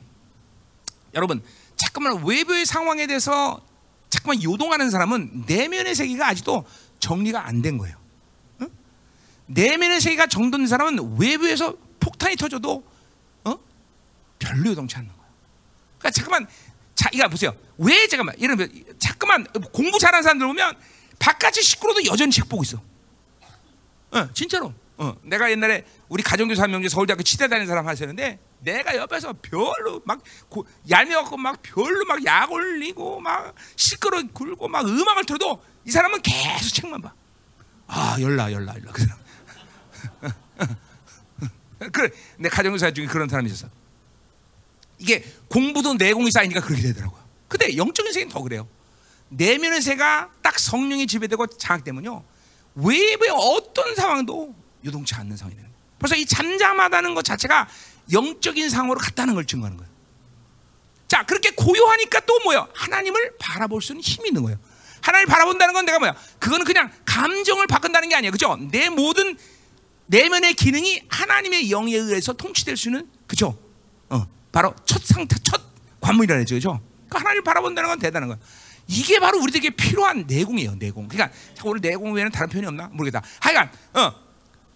A: 여러분, 잠깐만 외부의 상황에 대해서 잠깐만 요동하는 사람은 내면의 세계가 아직도 정리가 안 된 거예요. 응? 내면의 세계가 정돈된 사람은 외부에서 폭탄이 터져도 별로 요동치 않는 거야. 그러니까 잠깐만 자, 이거 보세요. 왜 잠깐만 이런 잠깐만 공부 잘하는 사람들 보면 바깥이 시끄러도 여전히 책 보고 있어. 어, 진짜로. 어, 내가 옛날에 우리 가정교사 한명 서울대학교 치대 다니는 사람 하셨는데 내가 옆에서 별로 막 고, 얄미워갖고 막 별로 막 약 올리고 막 시끄러 굴고 막 음악을 틀어도 이 사람은 계속 책만 봐. 아 열나 열나 열나 그 사람. 그래 내 가정교사 중에 그런 사람이 있었어. 이게 공부도 내공이 쌓이니까 그렇게 되더라고요. 근데 영적인 세계는 더 그래요. 내면의 세가 딱 성령이 지배되고 장악되면요. 외부의 어떤 상황도 요동치 않는 상황이 되는 거예요. 벌써 이 잠잠하다는 것 자체가 영적인 상황으로 갔다는 걸 증거하는 거예요. 자, 그렇게 고요하니까 또 뭐예요? 하나님을 바라볼 수 있는 힘이 있는 거예요. 하나님을 바라본다는 건 내가 뭐야? 그거는 그냥 감정을 바꾼다는 게 아니에요. 그죠? 내 모든 내면의 기능이 하나님의 영에 의해서 통치될 수 있는 그죠? 어, 바로 첫 상태, 첫 관문이라 그러죠. 그죠? 그러니까 하나님을 바라본다는 건 대단한 거야. 이게 바로 우리들에게 필요한 내공이에요. 내공. 그러니까 오늘 내공 외에는 다른 표현이 없나 모르겠다. 하여간 어,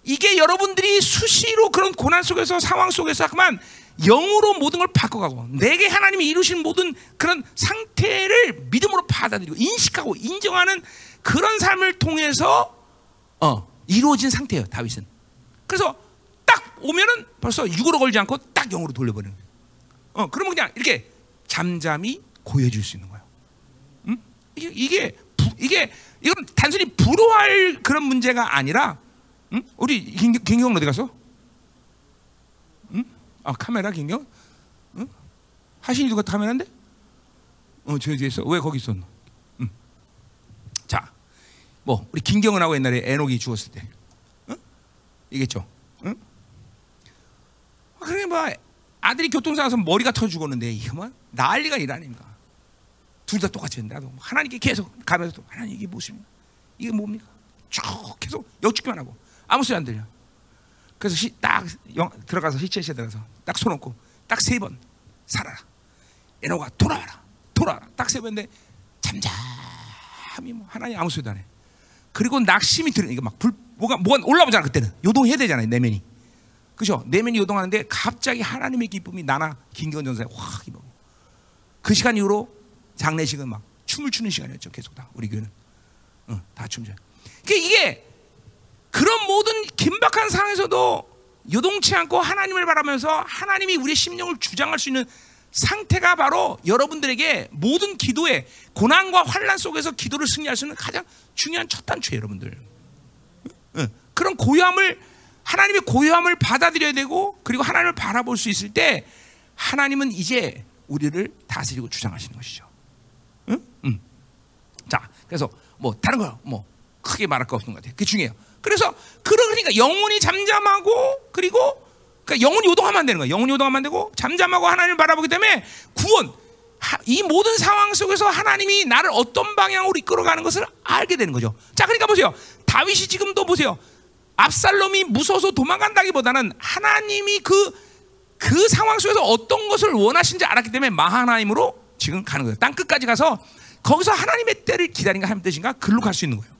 A: 이게 여러분들이 수시로 그런 고난 속에서 상황 속에서 하면 영으로 모든 걸 바꿔가고 내게 하나님이 이루신 모든 그런 상태를 믿음으로 받아들이고 인식하고 인정하는 그런 삶을 통해서 어, 이루어진 상태예요. 다윗은. 그래서 딱 오면은 벌써 육으로 걸지 않고 딱 영으로 돌려버리는 거예요. 어, 그러면 그냥 이렇게 잠잠히 고여질 수 있는 거예요. 음? 이게 이게 부, 이게 이건 단순히 불호할 그런 문제가 아니라 응? 우리 김, 김경 어디 갔어? 응? 아 카메라 김경? 응? 하신이 누가 카메라인데? 어 저기 뒤에 있어. 왜 거기 있었노? 응. 자, 뭐 우리 김경은하고 옛날에 에녹이 죽었을 때, 응? 이겠죠? 응? 그래 뭐 아들이 교통사고서 머리가 터 죽었는데 이거 뭐 난리가 일 아닙니까? 둘 다 똑같이 했는데 나도 하나님께 계속 가면서 하나님 이게 무엇입니까? 이게 뭡니까? 쭉 계속 여쭙기만 하고 아무 소리 안 들려. 그래서 시, 딱 영, 들어가서 시체시에 들어가서 딱 손 얹고 딱 세 번 살아라. 에노가 돌아와라. 돌아와라. 딱 세 번인데 잠잠히 뭐 하나님 아무 소리도 안 해. 그리고 낙심이 들어 이게 막 불, 뭐가 뭐가 올라오잖아 그때는 요동해야 되잖아요 내면이. 그죠? 내면이 요동하는데 갑자기 하나님의 기쁨이 나나 김경 전사에 확 입어. 그 시간 이후로 장례식은 막 춤을 추는 시간이었죠 계속 다 우리 교회는. 응, 다 춤춰. 그러니까 이게 그런 모든 긴박한 상황에서도 요동치 않고 하나님을 바라면서 하나님이 우리의 심령을 주장할 수 있는 상태가 바로 여러분들에게 모든 기도에 고난과 환란 속에서 기도를 승리할 수 있는 가장 중요한 첫 단추예요, 여러분들. 그런 고요함을 하나님의 고요함을 받아들여야 되고 그리고 하나님을 바라볼 수 있을 때 하나님은 이제 우리를 다스리고 주장하시는 것이죠. 응? 응. 자, 그래서 뭐 다른 거뭐 크게 말할 거 없는 것 같아요. 그게 중요해요. 그래서 그러니까 영혼이 잠잠하고 그리고 그러니까 영혼이 요동하면 안 되는 거예요. 영혼이 요동하면 안 되고 잠잠하고 하나님을 바라보기 때문에 구원 이 모든 상황 속에서 하나님이 나를 어떤 방향으로 이끌어가는 것을 알게 되는 거죠. 자, 그러니까 보세요. 다윗이 지금도 보세요. 압살롬이 무서워서 도망간다기보다는 하나님이 그그 상황 속에서 어떤 것을 원하신지 알았기 때문에 마하나임으로 지금 가는 거예요. 땅 끝까지 가서 거기서 하나님의 때를 기다린가 하는 뜻인가 글로 갈 수 있는 거예요.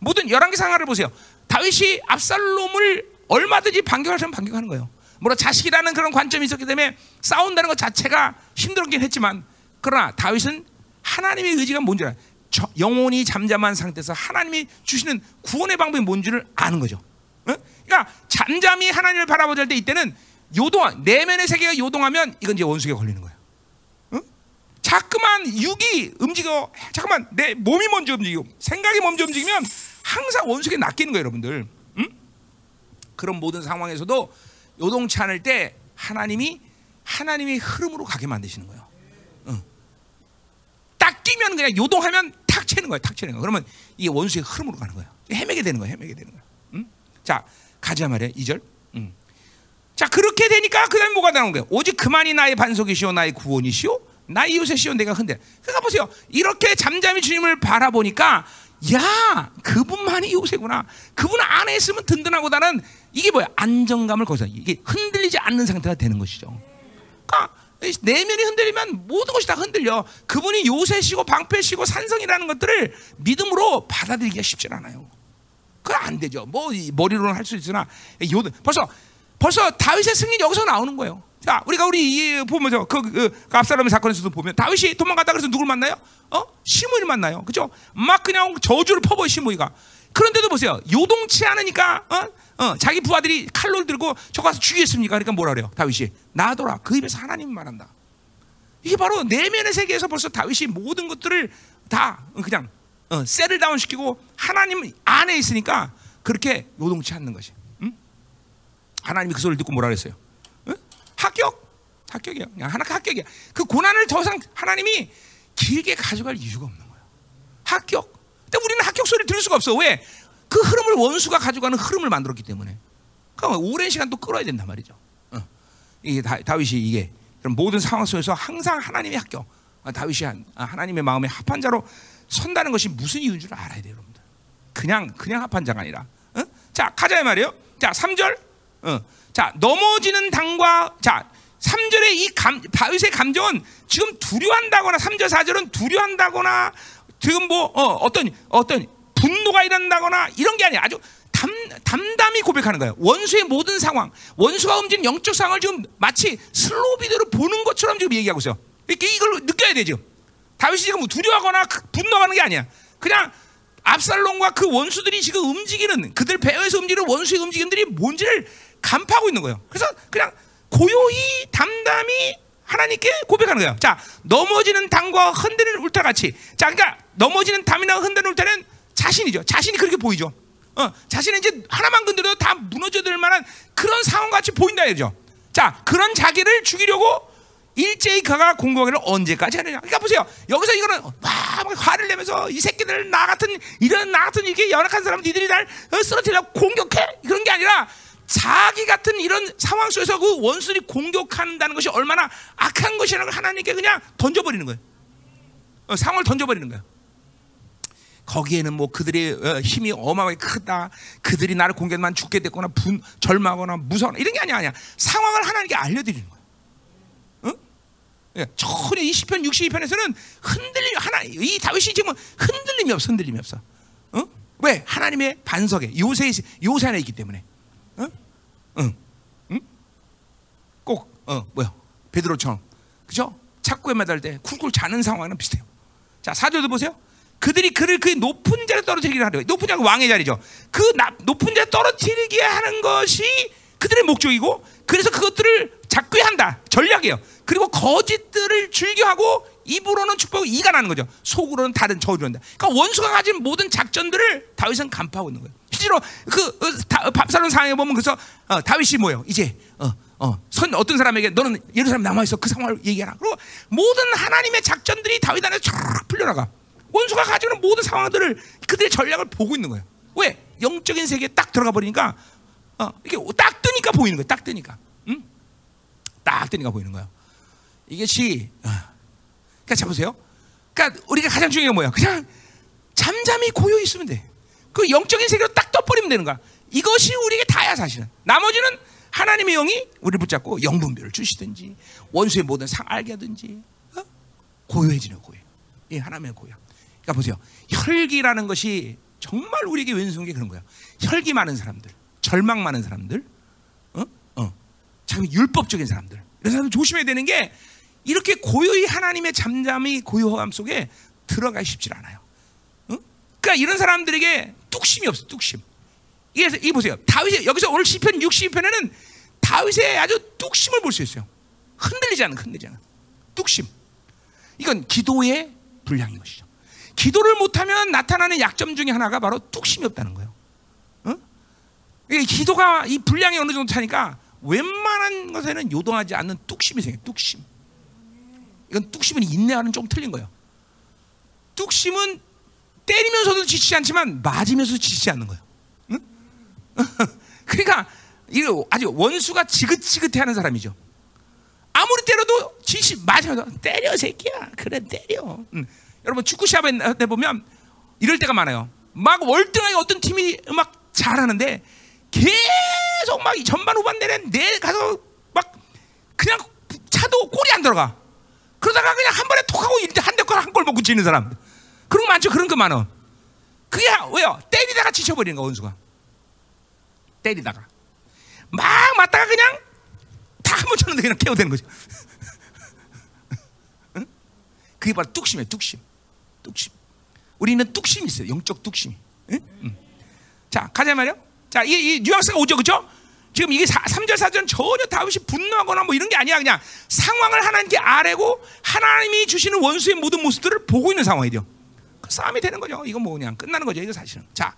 A: 모든 열왕기 상하를 보세요. 다윗이 압살롬을 얼마든지 반격할 수 반격하는 거예요. 물론 자식이라는 그런 관점이 있었기 때문에 싸운다는 것 자체가 힘들었긴 했지만 그러나 다윗은 하나님의 의지가 뭔지 알아. 영혼이 잠잠한 상태에서 하나님이 주시는 구원의 방법이 뭔지를 아는 거죠. 어? 그러니까 잠잠히 하나님을 바라보자 때 이때는 요동 내면의 세계가 요동하면 이건 이제 원수에 걸리는 거예요. 어? 자꾸만 육이 움직여. 잠깐만 내 몸이 먼저 움직이고 생각이 먼저 움직이면 항상 원수에게 낚이는 거예요, 여러분들. 응? 그런 모든 상황에서도 요동치 않을 때 하나님이 하나님의 흐름으로 가게 만드시는 거예요. 응. 딱 끼면 그냥 요동하면 탁 채는 거예요, 탁 채는 거예요. 그러면 이게 원수의 흐름으로 가는 거예요. 헤매게 되는 거예요, 헤매게 되는 거예요. 응? 자, 가자 말이야, 2절. 응. 자, 그렇게 되니까 그다음에 뭐가 나오는 거예요? 오직 그만이 나의 반석이시오, 나의 구원이시오, 나의 요새시오, 내가 흔들. 그러니까 보세요. 이렇게 잠잠히 주님을 바라보니까 야 그분만이 요새구나. 그분 안에 있으면 든든하고다는 이게 뭐야 안정감을 거기서 이게 흔들리지 않는 상태가 되는 것이죠. 그러니까 내면이 흔들리면 모든 것이 다 흔들려. 그분이 요새시고 방패시고 산성이라는 것들을 믿음으로 받아들이기가 쉽지 않아요. 그건 안 되죠. 뭐 머리로는 할 수 있으나 요 벌써 벌써 다윗의 승리 여기서 나오는 거예요. 자, 우리가 우리 보면서 그, 그, 그 압살롬의 사건에서도 보면 다윗이 도망가다 그래서 누굴 만나요? 어? 시므이를 만나요. 그죠? 막 그냥 저주를 퍼버려 시므이가. 그런데도 보세요. 요동치 않으니까 어? 어, 자기 부하들이 칼로 들고 저 가서 죽이겠습니까? 그러니까 뭐라 그래요? 다윗이 나더라. 그 입에서 하나님 말한다. 이게 바로 내면의 세계에서 벌써 다윗이 모든 것들을 다 그냥 어, 셀을 다운시키고 하나님 안에 있으니까 그렇게 요동치 않는 것이. 응? 하나님이 그 소리를 듣고 뭐라 그랬어요? 합격. 합격이야. 그냥 하나 합격이야. 그 고난을 더 이상 하나님이 길게 가져갈 이유가 없는 거야. 합격. 근데 우리는 합격 소리를 들을 수가 없어. 왜? 그 흐름을 원수가 가져가는 흐름을 만들었기 때문에. 그러니까 오랜 시간 또 끌어야 된단 말이죠. 어. 이게 다, 다윗이 이게 그럼 모든 상황 속에서 항상 하나님의 학교, 아, 다윗이 한, 아, 하나님의 마음에 합한 자로 선다는 것이 무슨 이유인 줄 알아야 돼요, 여러분들. 그냥 그냥 합한 자가 아니라. 어? 자 가자 말이에요. 자 3절. 어. 자 넘어지는 담과 자 3절의 이 감, 다윗의 감정은 지금 두려한다거나 3절 4절은 두려한다거나 지금 뭐 어, 떤 어떤 분노가 일어난다거나 이런 게 아니야. 아주 담, 담담히 고백하는 거예요. 원수의 모든 상황, 원수가 움직인 영적 상황을 지금 마치 슬로우 비디오로 보는 것처럼 지금 얘기하고 있어요. 이렇게 이걸 느껴야 되죠. 다윗이 지금 두려워하거나 분노하는 게 아니야. 그냥 압살롬과 그 원수들이 지금 움직이는 그들 배후에서 움직이는 원수의 움직임들이 뭔지를 간파하고 있는 거예요. 그래서 그냥 고요히 담담히 하나님께 고백하는 거예요. 자, 넘어지는 담과 흔들리는 울타같이. 자, 그러니까 넘어지는 담이나 흔들리는 울타는 자신이죠. 자신이 그렇게 보이죠. 어, 자신은 이제 하나만 건드려도 다 무너져들 만한 그런 상황 같이 보인다 이죠. 자, 그런 자기를 죽이려고 일제히 그가 공격을 언제까지 하느냐. 그러니까 보세요. 여기서 이거는 막 화를 내면서 이 새끼들 나 같은 이런 나 같은 이게 연약한 사람 니들이 날 어, 쓰러뜨리려고 공격해 그런 게 아니라 자기 같은 이런 상황 속에서 그 원수들이 공격한다는 것이 얼마나 악한 것이라는 걸 하나님께 그냥 던져버리는 거예요. 어, 상황을 던져버리는 거예요. 거기에는 뭐 그들의 어, 힘이 어마어마하게 크다. 그들이 나를 공격만 죽게 됐거나 분, 절망하거나 무서워나 이런 게 아니야. 아니야. 상황을 하나님께 알려드리는 거예요. 예, 전혀 이 시편 62편에서는 흔들림 하나 이 다윗이 지금 흔들림이 없어 흔들림이 없어. 어? 왜 하나님의 반석에 요새 요새 안에 있기 때문에. 어? 응, 응? 꼭 어, 뭐야 베드로처럼 그죠? 착고에 매달 때 쿨쿨 자는 상황은 비슷해요. 자 사절도 보세요. 그들이 그를 그 높은 자리에 떨어뜨리기를 하려. 높은 자가 왕의 자리죠. 그 나, 높은 자리에 떨어뜨리게 하는 것이 그들의 목적이고 그래서 그것들을 작게 한다. 전략이에요. 그리고 거짓들을 즐겨하고 입으로는 축복, 이가 나는 거죠. 속으로는 다른 저주한다. 그러니까 원수가 가진 모든 작전들을 다윗은 간파하고 있는 거예요. 실제로 그 어, 밥사론 상황에 보면 그래서 어, 다윗이 뭐예요? 이제 어, 어, 선 어떤 사람에게 너는 예루살렘 남아 있어 그 상황을 얘기하라. 그리고 모든 하나님의 작전들이 다윗 안에 쫙 풀려나가. 원수가 가지고 있는 모든 상황들을 그들의 전략을 보고 있는 거예요. 왜? 영적인 세계에 딱 들어가 버리니까 어, 이게 딱 뜨니까 보이는 거예요. 딱 뜨니까. 응? 딱 뜨니까 보이는 거예요. 이것이 어. 그러니까 자 보세요. 그러니까 우리가 가장 중요한 게 뭐야? 그냥 잠잠히 고요 있으면 돼. 그 영적인 세계로 딱 떠버리면 되는 거야. 이것이 우리에게 다야 사실은. 나머지는 하나님의 영이 우리를 붙잡고 영분별을 주시든지 원수의 모든 상 알게 하든지 어? 고요해지는 고요. 예, 하나님의 고요. 그러니까 보세요. 혈기라는 것이 정말 우리에게 왼손 게 그런 거야. 혈기 많은 사람들, 절망 많은 사람들, 어? 어. 참 율법적인 사람들. 이런 사람들 조심해야 되는 게 이렇게 고요히 하나님의 잠잠이 고요함 속에 들어가 싶지 않아요. 어? 그러니까 이런 사람들에게 뚝심이 없어, 뚝심. 이게 이 보세요. 다윗 여기서 오늘 시편 60편에는 다윗의 아주 뚝심을 볼 수 있어요. 흔들리지 않은 흔들리지 않은 뚝심. 이건 기도의 불량인 것이죠. 기도를 못하면 나타나는 약점 중에 하나가 바로 뚝심이 없다는 거예요. 어? 기도가 이 분량이 어느 정도 차니까 웬만한 것에는 요동하지 않는 뚝심이 생겨요. 뚝심. 이건 뚝심은 인내하는 좀 틀린 거예요. 뚝심은 때리면서도 지치지 않지만 맞으면서 지치지 않는 거예요. 응? 그러니까 이거 아주 원수가 지긋지긋해하는 사람이죠. 아무리 때려도 지시 맞아요. 때려 새끼야. 그래 때려. 응. 여러분 축구 시합에 보면 이럴 때가 많아요. 막 월등하게 어떤 팀이 막 잘하는데 계속 막 전반 후반 내내 내 가서 막 그냥 차도 골이 안 들어가. 그러다가 그냥 한 번에 톡 하고 한대골한골 먹고 지는 사람. 그런 거 많죠. 그런 거 많어. 그게 왜요? 때리다가 지쳐버리는 거 원수가. 때리다가 막 맞다가 그냥 다 한 번 쳤는데 그냥 깨어되는 거죠. 응? 그게 바로 뚝심이에요. 뚝심. 뚝심. 우리는 뚝심이 있어요. 영적 뚝심이. 응? 응. 자 가자 말이요. 자, 이, 이 뉘앙스가 오죠, 그죠? 지금 이게 3절, 4절은 전혀 다윗이 분노하거나 뭐 이런 게 아니야. 그냥 상황을 하나님께 아뢰고 하나님이 주시는 원수의 모든 모습들을 보고 있는 상황이죠. 그 싸움이 되는 거죠. 이건 뭐 그냥 끝나는 거죠. 이거 사실은. 자,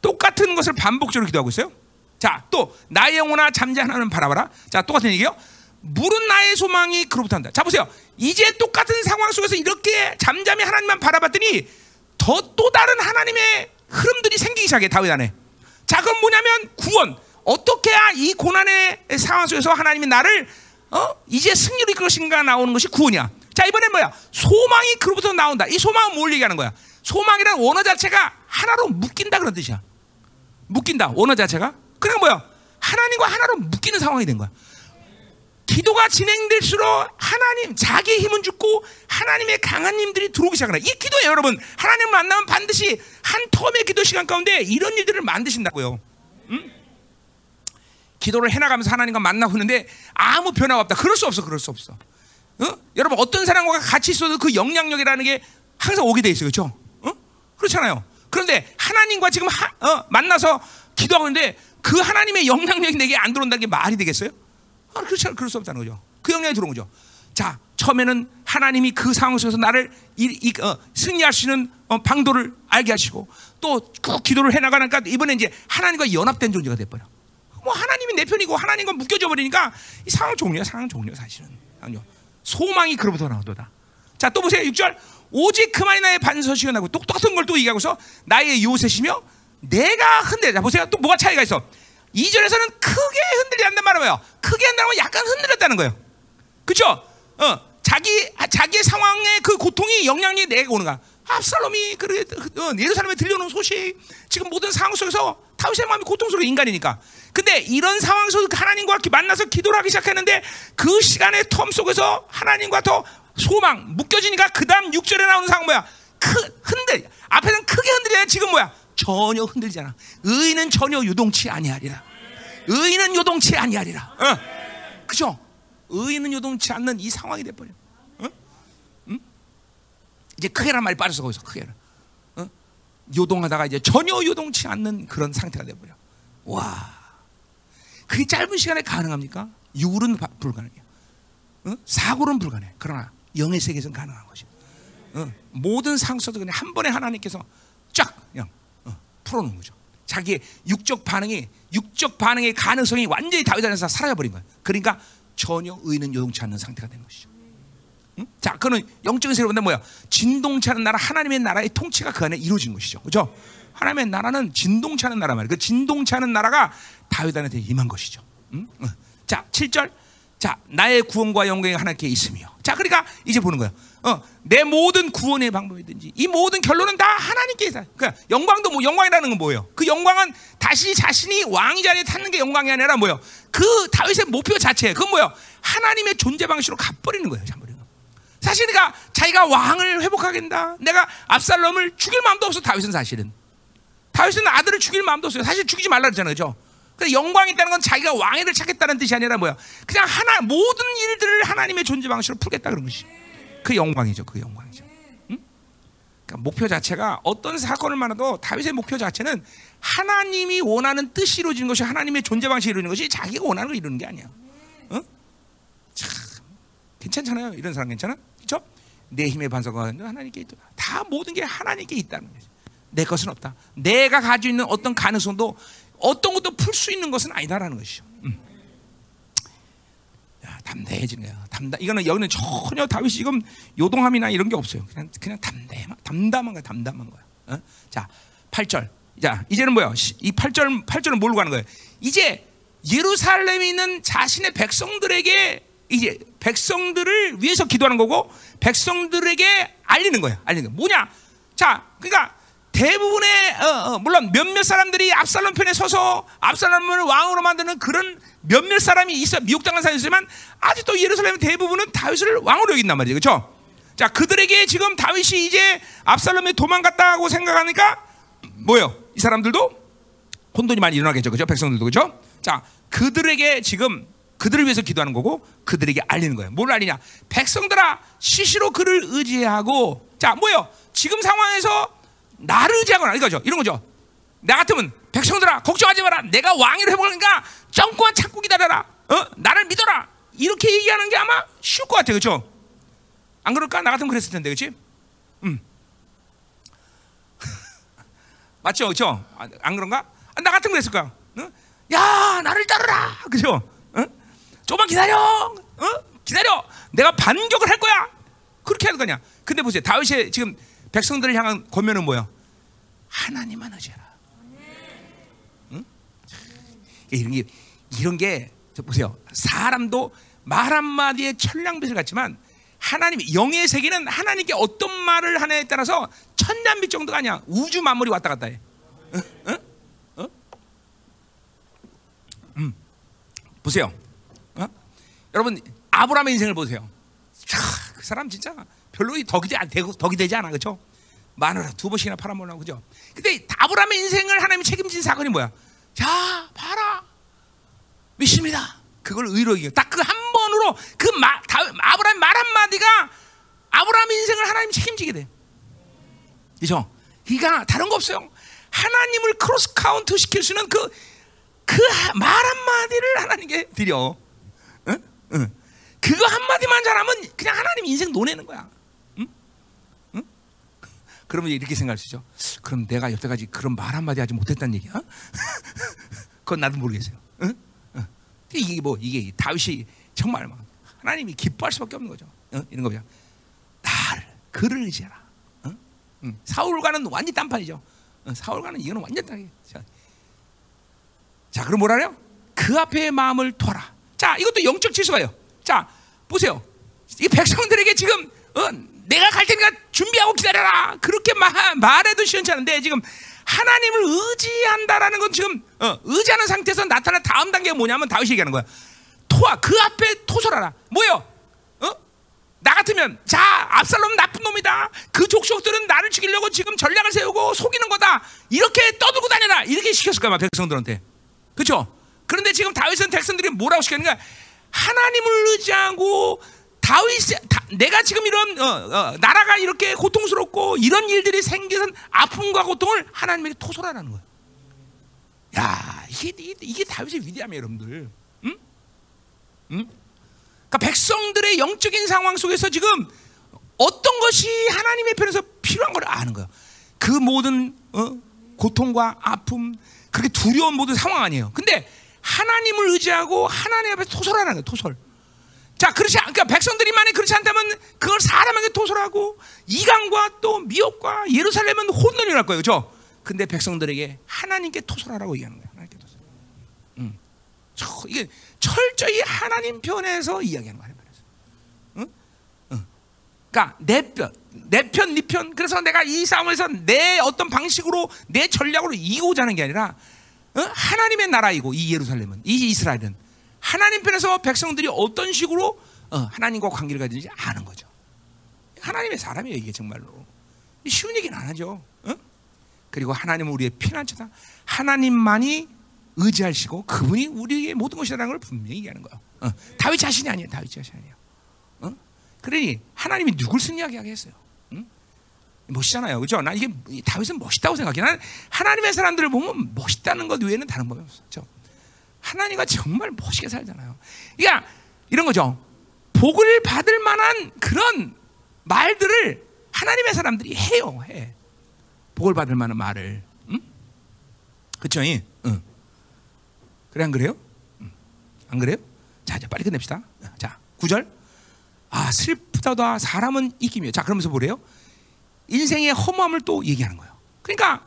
A: 똑같은 것을 반복적으로 기도하고 있어요. 자, 또 나의 영혼아 잠잠하는 바라봐라. 자, 똑같은 얘기요. 물은 나의 소망이 그로부터 한다. 자, 보세요. 이제 똑같은 상황 속에서 이렇게 잠잠히 하나님만 바라봤더니 더 또 다른 하나님의 흐름들이 생기기 시작해 다윗 안에. 자, 그건 뭐냐면 구원. 어떻게 해야 이 고난의 상황 속에서 하나님이 나를 어? 이제 승리를 이끌 것인가 나오는 것이 구원이야. 자 이번엔 뭐야? 소망이 그로부터 나온다. 이 소망은 뭘 얘기하는 거야? 소망이라는 원어 자체가 하나로 묶인다 그런 뜻이야. 묶인다. 원어 자체가. 그러니까 뭐야? 하나님과 하나로 묶이는 상황이 된 거야. 기도가 진행될수록 하나님 자기의 힘은 죽고 하나님의 강한 힘들이 들어오기 시작하나. 이 기도예요, 여러분. 하나님을 만나면 반드시 한 텀의 기도 시간 가운데 이런 일들을 만드신다고요. 응? 기도를 해나가면서 하나님과 만나고 있는데 아무 변화가 없다. 그럴 수 없어, 그럴 수 없어. 어? 여러분 어떤 사람과 같이 있어도 그 영향력이라는 게 항상 오게 돼 있어요, 그렇죠? 어? 그렇잖아요. 그런데 하나님과 지금 하, 어, 만나서 기도하고 있는데 그 하나님의 영향력이 내게 안 들어온다는 게 말이 되겠어요? 아, 그렇지 않 그럴 수 없다는 거죠. 그 영향이 들어온 거죠. 자, 처음에는 하나님이 그 상황 속에서 나를 이, 이, 어, 승리할 수 있는 어, 방도를 알게 하시고 또 그 기도를 해나가니까 이번에 이제 하나님과 연합된 존재가 돼버려. 뭐 하나님이 내 편이고 하나님과 묶여져 버리니까 이 상황 종류야, 상황 종류 사실은. 아니요. 소망이 그로부터 나오도다. 자, 또 보세요. 6절. 오직 그만이 나의 반서시가 나고 똑똑한 걸 또 얘기하고서 나의 요새시며 내가 흔들자. 보세요. 또 뭐가 차이가 있어? 2절에서는 크게 흔들리 한단 말은 뭐예요? 크게 한다면 약간 흔들렸다는 거예요. 그쵸? 어, 자기, 자기의 상황의 그 고통이 영향력이 내게 오는 거야. 압살롬이 그래, 어, 예루살렘에 들려오는 소식, 지금 모든 상황 속에서 다윗의 마음이 고통스러운 인간이니까. 근데 이런 상황 속에서 하나님과 만나서 기도를 하기 시작했는데 그 시간의 텀 속에서 하나님과 더 소망, 묶여지니까 그 다음 6절에 나오는 상황 뭐야? 크, 흔들, 앞에는 크게 흔들려야 지금 뭐야? 전혀 흔들잖아. 의인은 전혀 유동치 아니하리라. 의인은 요동치 아니하리라. 어. 그죠? 의인은 요동치 않는 이 상황이 돼버려. 어? 응? 이제 크게란 말이 빠져서 거기서 크게는. 어? 요동하다가 이제 전혀 요동치 않는 그런 상태가 돼버려. 와. 그게 짧은 시간에 가능합니까? 육은 불가능해요. 어? 사고는 불가능해. 그러나 영의 세계에서는 가능한 것이. 어? 모든 상처도 그냥 한 번에 하나님께서 쫙 그냥 풀어놓은 거죠. 자기의 육적 반응이 육적 반응의 가능성이 완전히 다윗 안에서 사라져버린 거예요. 그러니까 전혀 의는 요동치 않는 상태가 된 것이죠. 응? 자, 그는 영적인 세계로 본다 뭐야? 진동치 않은 나라, 하나님의 나라의 통치가 그 안에 이루어진 것이죠. 그죠? 하나님의 나라는 진동치 않은 나라 말이에요. 그 진동치 않은 나라가 다윗 안에 임한 것이죠. 응? 응. 자, 7절. 자, 나의 구원과 영광이 하나님께 있으며. 자, 그러니까 이제 보는 거예요. 어, 내 모든 구원의 방법이든지 이 모든 결론은 다 하나님께 있어. 그러니까 영광도 뭐 영광이라는 건 뭐예요? 그 영광은 다시 자신이 왕 자리에 탔는 게 영광이 아니라 뭐예요? 그 다윗의 목표 자체. 그건 뭐예요? 하나님의 존재 방식으로 가버리는 거예요. 잠버리는 거. 사실 그러니까 자기가 왕을 회복하겠다. 내가 압살롬을 죽일 마음도 없어. 다윗은 사실은. 다윗은 아들을 죽일 마음도 없어요. 사실 죽이지 말라 그랬잖아요. 그죠? 그 영광이 있다는 건 자기가 왕위를 찾겠다는 뜻이 아니라 뭐야? 그냥 하나 모든 일들을 하나님의 존재 방식으로 풀겠다 그런 것이. 그 영광이죠. 그 영광이죠. 응? 그러니까 목표 자체가 어떤 사건을 만나도 다윗의 목표 자체는 하나님이 원하는 뜻이 이루어지는 것이 하나님의 존재 방식이 이루어지는 것이 자기가 원하는 걸 이루는 게 아니야. 응? 참 괜찮잖아요. 이런 사람 괜찮아? 그렇죠? 내 힘의 반석과 하나님께 있다. 다 모든 게 하나님께 있다는 거죠. 내 것은 없다. 내가 가지고 있는 어떤 가능성도 어떤 것도 풀 수 있는 것은 아니다라는 것이죠. 음. 야, 담대해지는 거야. 담담. 이거는 여기는 전혀 다윗이 지금 요동함이나 이런 게 없어요. 그냥 그냥 담대 담담한 거야. 담담한 거야. 어? 자, 8절. 자, 이제는 뭐야? 이 8절 8절은 뭘로 가는 거예요? 이제 예루살렘에 있는 자신의 백성들에게 이제 백성들을 위해서 기도하는 거고 백성들에게 알리는 거야. 알리는 거. 뭐냐? 자, 그러니까 대부분의 어, 어, 물론 몇몇 사람들이 압살롬 편에 서서 압살롬을 왕으로 만드는 그런 몇몇 사람이 있어 미혹당한 사람이 있지만 아직도 예루살렘 대부분은 다윗을 왕으로 여긴단 말이죠, 그렇죠? 자 그들에게 지금 다윗이 이제 압살롬이 도망갔다고 생각하니까 뭐요? 이 사람들도 혼돈이 많이 일어나겠죠, 그렇죠? 백성들도 그렇죠? 자 그들에게 지금 그들을 위해서 기도하는 거고 그들에게 알리는 거예요. 뭘 알리냐? 백성들아 시시로 그를 의지하고 자 뭐요? 지금 상황에서 나를 의지하거나 이거죠. 이런 거죠. 나 같으면 백성들아 걱정하지 마라. 내가 왕위를 해보니까 정권 참고 기다려라. 어? 나를 믿어라. 이렇게 얘기하는 게 아마 쉬울 것 같아, 그렇죠? 안 그럴까? 나 같으면 그랬을 텐데, 그렇지? 음. 맞죠, 그렇죠? 안 그런가? 아, 나 같으면 그랬을 거야. 어? 야, 나를 따르라, 그렇죠? 어? 조금만 기다려, 어? 기다려. 내가 반격을 할 거야. 그렇게 할 거냐? 근데 보세요, 다윗이 지금 백성들을 향한 권면은 뭐야? 하나님만 의지해라. 응? 이런 게 이런 게 보세요. 사람도 말 한마디에 천냥빛을 같지만 하나님 영의 세계는 하나님께 어떤 말을 하냐에 따라서 천냥빛 정도가 아니야. 우주 만물이 왔다 갔다 해. 어? 어? 어? 음. 보세요. 어? 여러분 아브라함의 인생을 보세요. 차, 그 사람 진짜 별로 덕이 되고 덕이 되지 않아, 그렇죠? 마누라 두 번씩이나 팔아먹으려고 그죠? 근데 아브라함의 인생을 하나님이 책임진 사건이 뭐야? 자, 봐라. 믿습니다. 그걸 의로 여겨. 딱그 한 번으로 그 마, 다, 아브라함 말 한마디가 아브라함 인생을 하나님 책임지게 돼. 그죠? 그러니까 다른 거 없어요. 하나님을 cross count 시킬 수 있는 그, 그 말 한마디를 하나님께 드려. 응? 응. 그거 한마디만 잘하면 그냥 하나님 인생 노내는 거야. 그러면 이렇게 생각할 수 있죠. 그럼 내가 여태까지 그런 말 한마디 하지 못했다는 얘기야? 그건 나도 모르겠어요. 응? 응. 이게 뭐, 이게 다윗이 정말 막 하나님이 기뻐할 수밖에 없는 거죠. 응? 이런 거죠. 나를, 그를? 응. 사울과는 완전 딴판이죠. 응. 사울과는 이거는 완전 딴이에요. 자, 그럼 뭐라래요? 그 앞에 마음을 둬라. 자, 이것도 영적 질서가요. 자, 보세요. 이 백성들에게 지금 어, 내가 갈 테니까 준비하고 기다려라. 그렇게 마, 말해도 시원찮은데 지금 하나님을 의지한다라는 건 지금 어, 의지하는 상태에서 나타난 다음 단계가 뭐냐면 다윗이 얘기하는 거야. 토아 그 앞에 토설하라. 뭐요? 어? 나 같으면 자 압살롬 나쁜 놈이다. 그 족속들은 나를 죽이려고 지금 전략을 세우고 속이는 거다. 이렇게 떠들고 다녀라. 이렇게 시켰을 거야 백성들한테. 그렇죠? 그런데 지금 다윗은 백성들이 뭐라고 시켰는가? 하나님을 의지하고 다윗 내가 지금 이런 어, 어, 나라가 이렇게 고통스럽고 이런 일들이 생겨서 아픔과 고통을 하나님에게 토설하라는 거예요. 야 이게 이게, 다윗의 위대함이에요, 여러분들. 응? 응? 그러니까 백성들의 영적인 상황 속에서 지금 어떤 것이 하나님의 편에서 필요한 걸 아는 거예요. 그 모든 어? 고통과 아픔, 그렇게 두려운 모든 상황 아니에요. 근데 하나님을 의지하고 하나님 앞에 토설하는 거예요. 토설. 자, 그렇지 않, 그러니까 백성들이 만약 그렇지 않다면 그걸 사람에게 토설하고 이강과 또 미혹과 예루살렘은 혼돈이 날 거예요. 그죠? 근데 백성들에게 하나님께 토설하라고 얘기하는 거예요. 하나님께 토설. 음. 저, 이게 철저히 하나님 편에서 이야기하는 거예요. 응? 응. 그러니까 내 편, 내 편, 네 편. 그래서 내가 이 싸움에서 내 어떤 방식으로 내 전략으로 이고자 하는 게 아니라 어? 하나님의 나라이고 이 예루살렘은 이 이스라엘은 하나님 편에서 백성들이 어떤 식으로 어, 하나님과 관계를 가지는지 아는 거죠. 하나님의 사람이에요 이게 정말로 쉬운 얘기는 안 하죠. 어? 그리고 하나님은 우리의 피난처다. 하나님만이 의지하시고 그분이 우리의 모든 것이라는 걸 분명히 얘기하는 거예요. 어. 다윗 자신이 아니에요. 다윗 자신이 아니에요. 어? 그러니 하나님이 누굴 쓴 이야기 하겠어요? 멋있잖아요. 그죠? 난 이게 다윗은 멋있다고 생각해. 난 하나님의 사람들을 보면 멋있다는 것 외에는 다른 법이 없어. 죠 하나님과 정말 멋있게 살잖아요. 그러니까 이런 거죠. 복을 받을 만한 그런 말들을 하나님의 사람들이 해요. 해. 복을 받을 만한 말을. 응? 그쵸? 응. 그래 안 그래요? 응. 안 그래요? 자, 이제 빨리 끝냅시다. 자, 9절. 아, 슬프다다 사람은 이기며. 자, 그러면서 뭐래요? 인생의 허무함을 또 얘기하는 거예요. 그러니까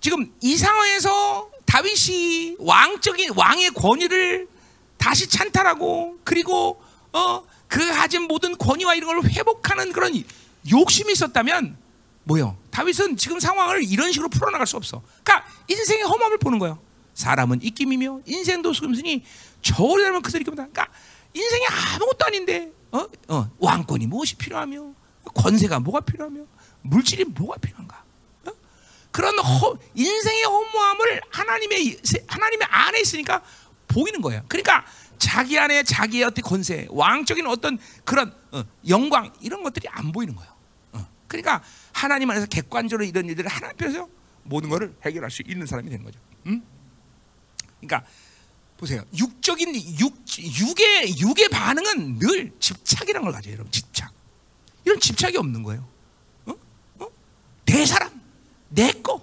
A: 지금 이 상황에서 다윗이 왕적인 왕의 권위를 다시 찬탈하고 그리고 어, 그 가진 모든 권위와 이런 걸 회복하는 그런 욕심이 있었다면 뭐요? 다윗은 지금 상황을 이런 식으로 풀어나갈 수 없어. 그러니까 인생의 허무함을 보는 거예요. 사람은 입김이며 인생도 수금이니 저울이 되면 그들이 입니다. 그러니까 인생이 아무것도 아닌데 어? 어, 왕권이 무엇이 필요하며 권세가 뭐가 필요하며 물질이 뭐가 필요한가? 어? 그런 허, 인생의 허무함을 하나님의 하나님의 안에 있으니까 보이는 거예요. 그러니까 자기 안에 자기의 어떤 권세, 왕적인 어떤 그런 어, 영광 이런 것들이 안 보이는 거예요. 어. 그러니까 하나님 안에서 객관적으로 이런 일들을 하나님 앞에서 모든 것을 해결할 수 있는 사람이 되는 거죠. 음? 그러니까 보세요. 육적인 육 육의 육의 반응은 늘 집착이라는 걸 가져요, 여러분. 집착. 이런 집착이 없는 거예요. 어? 어? 내 사람, 내 거.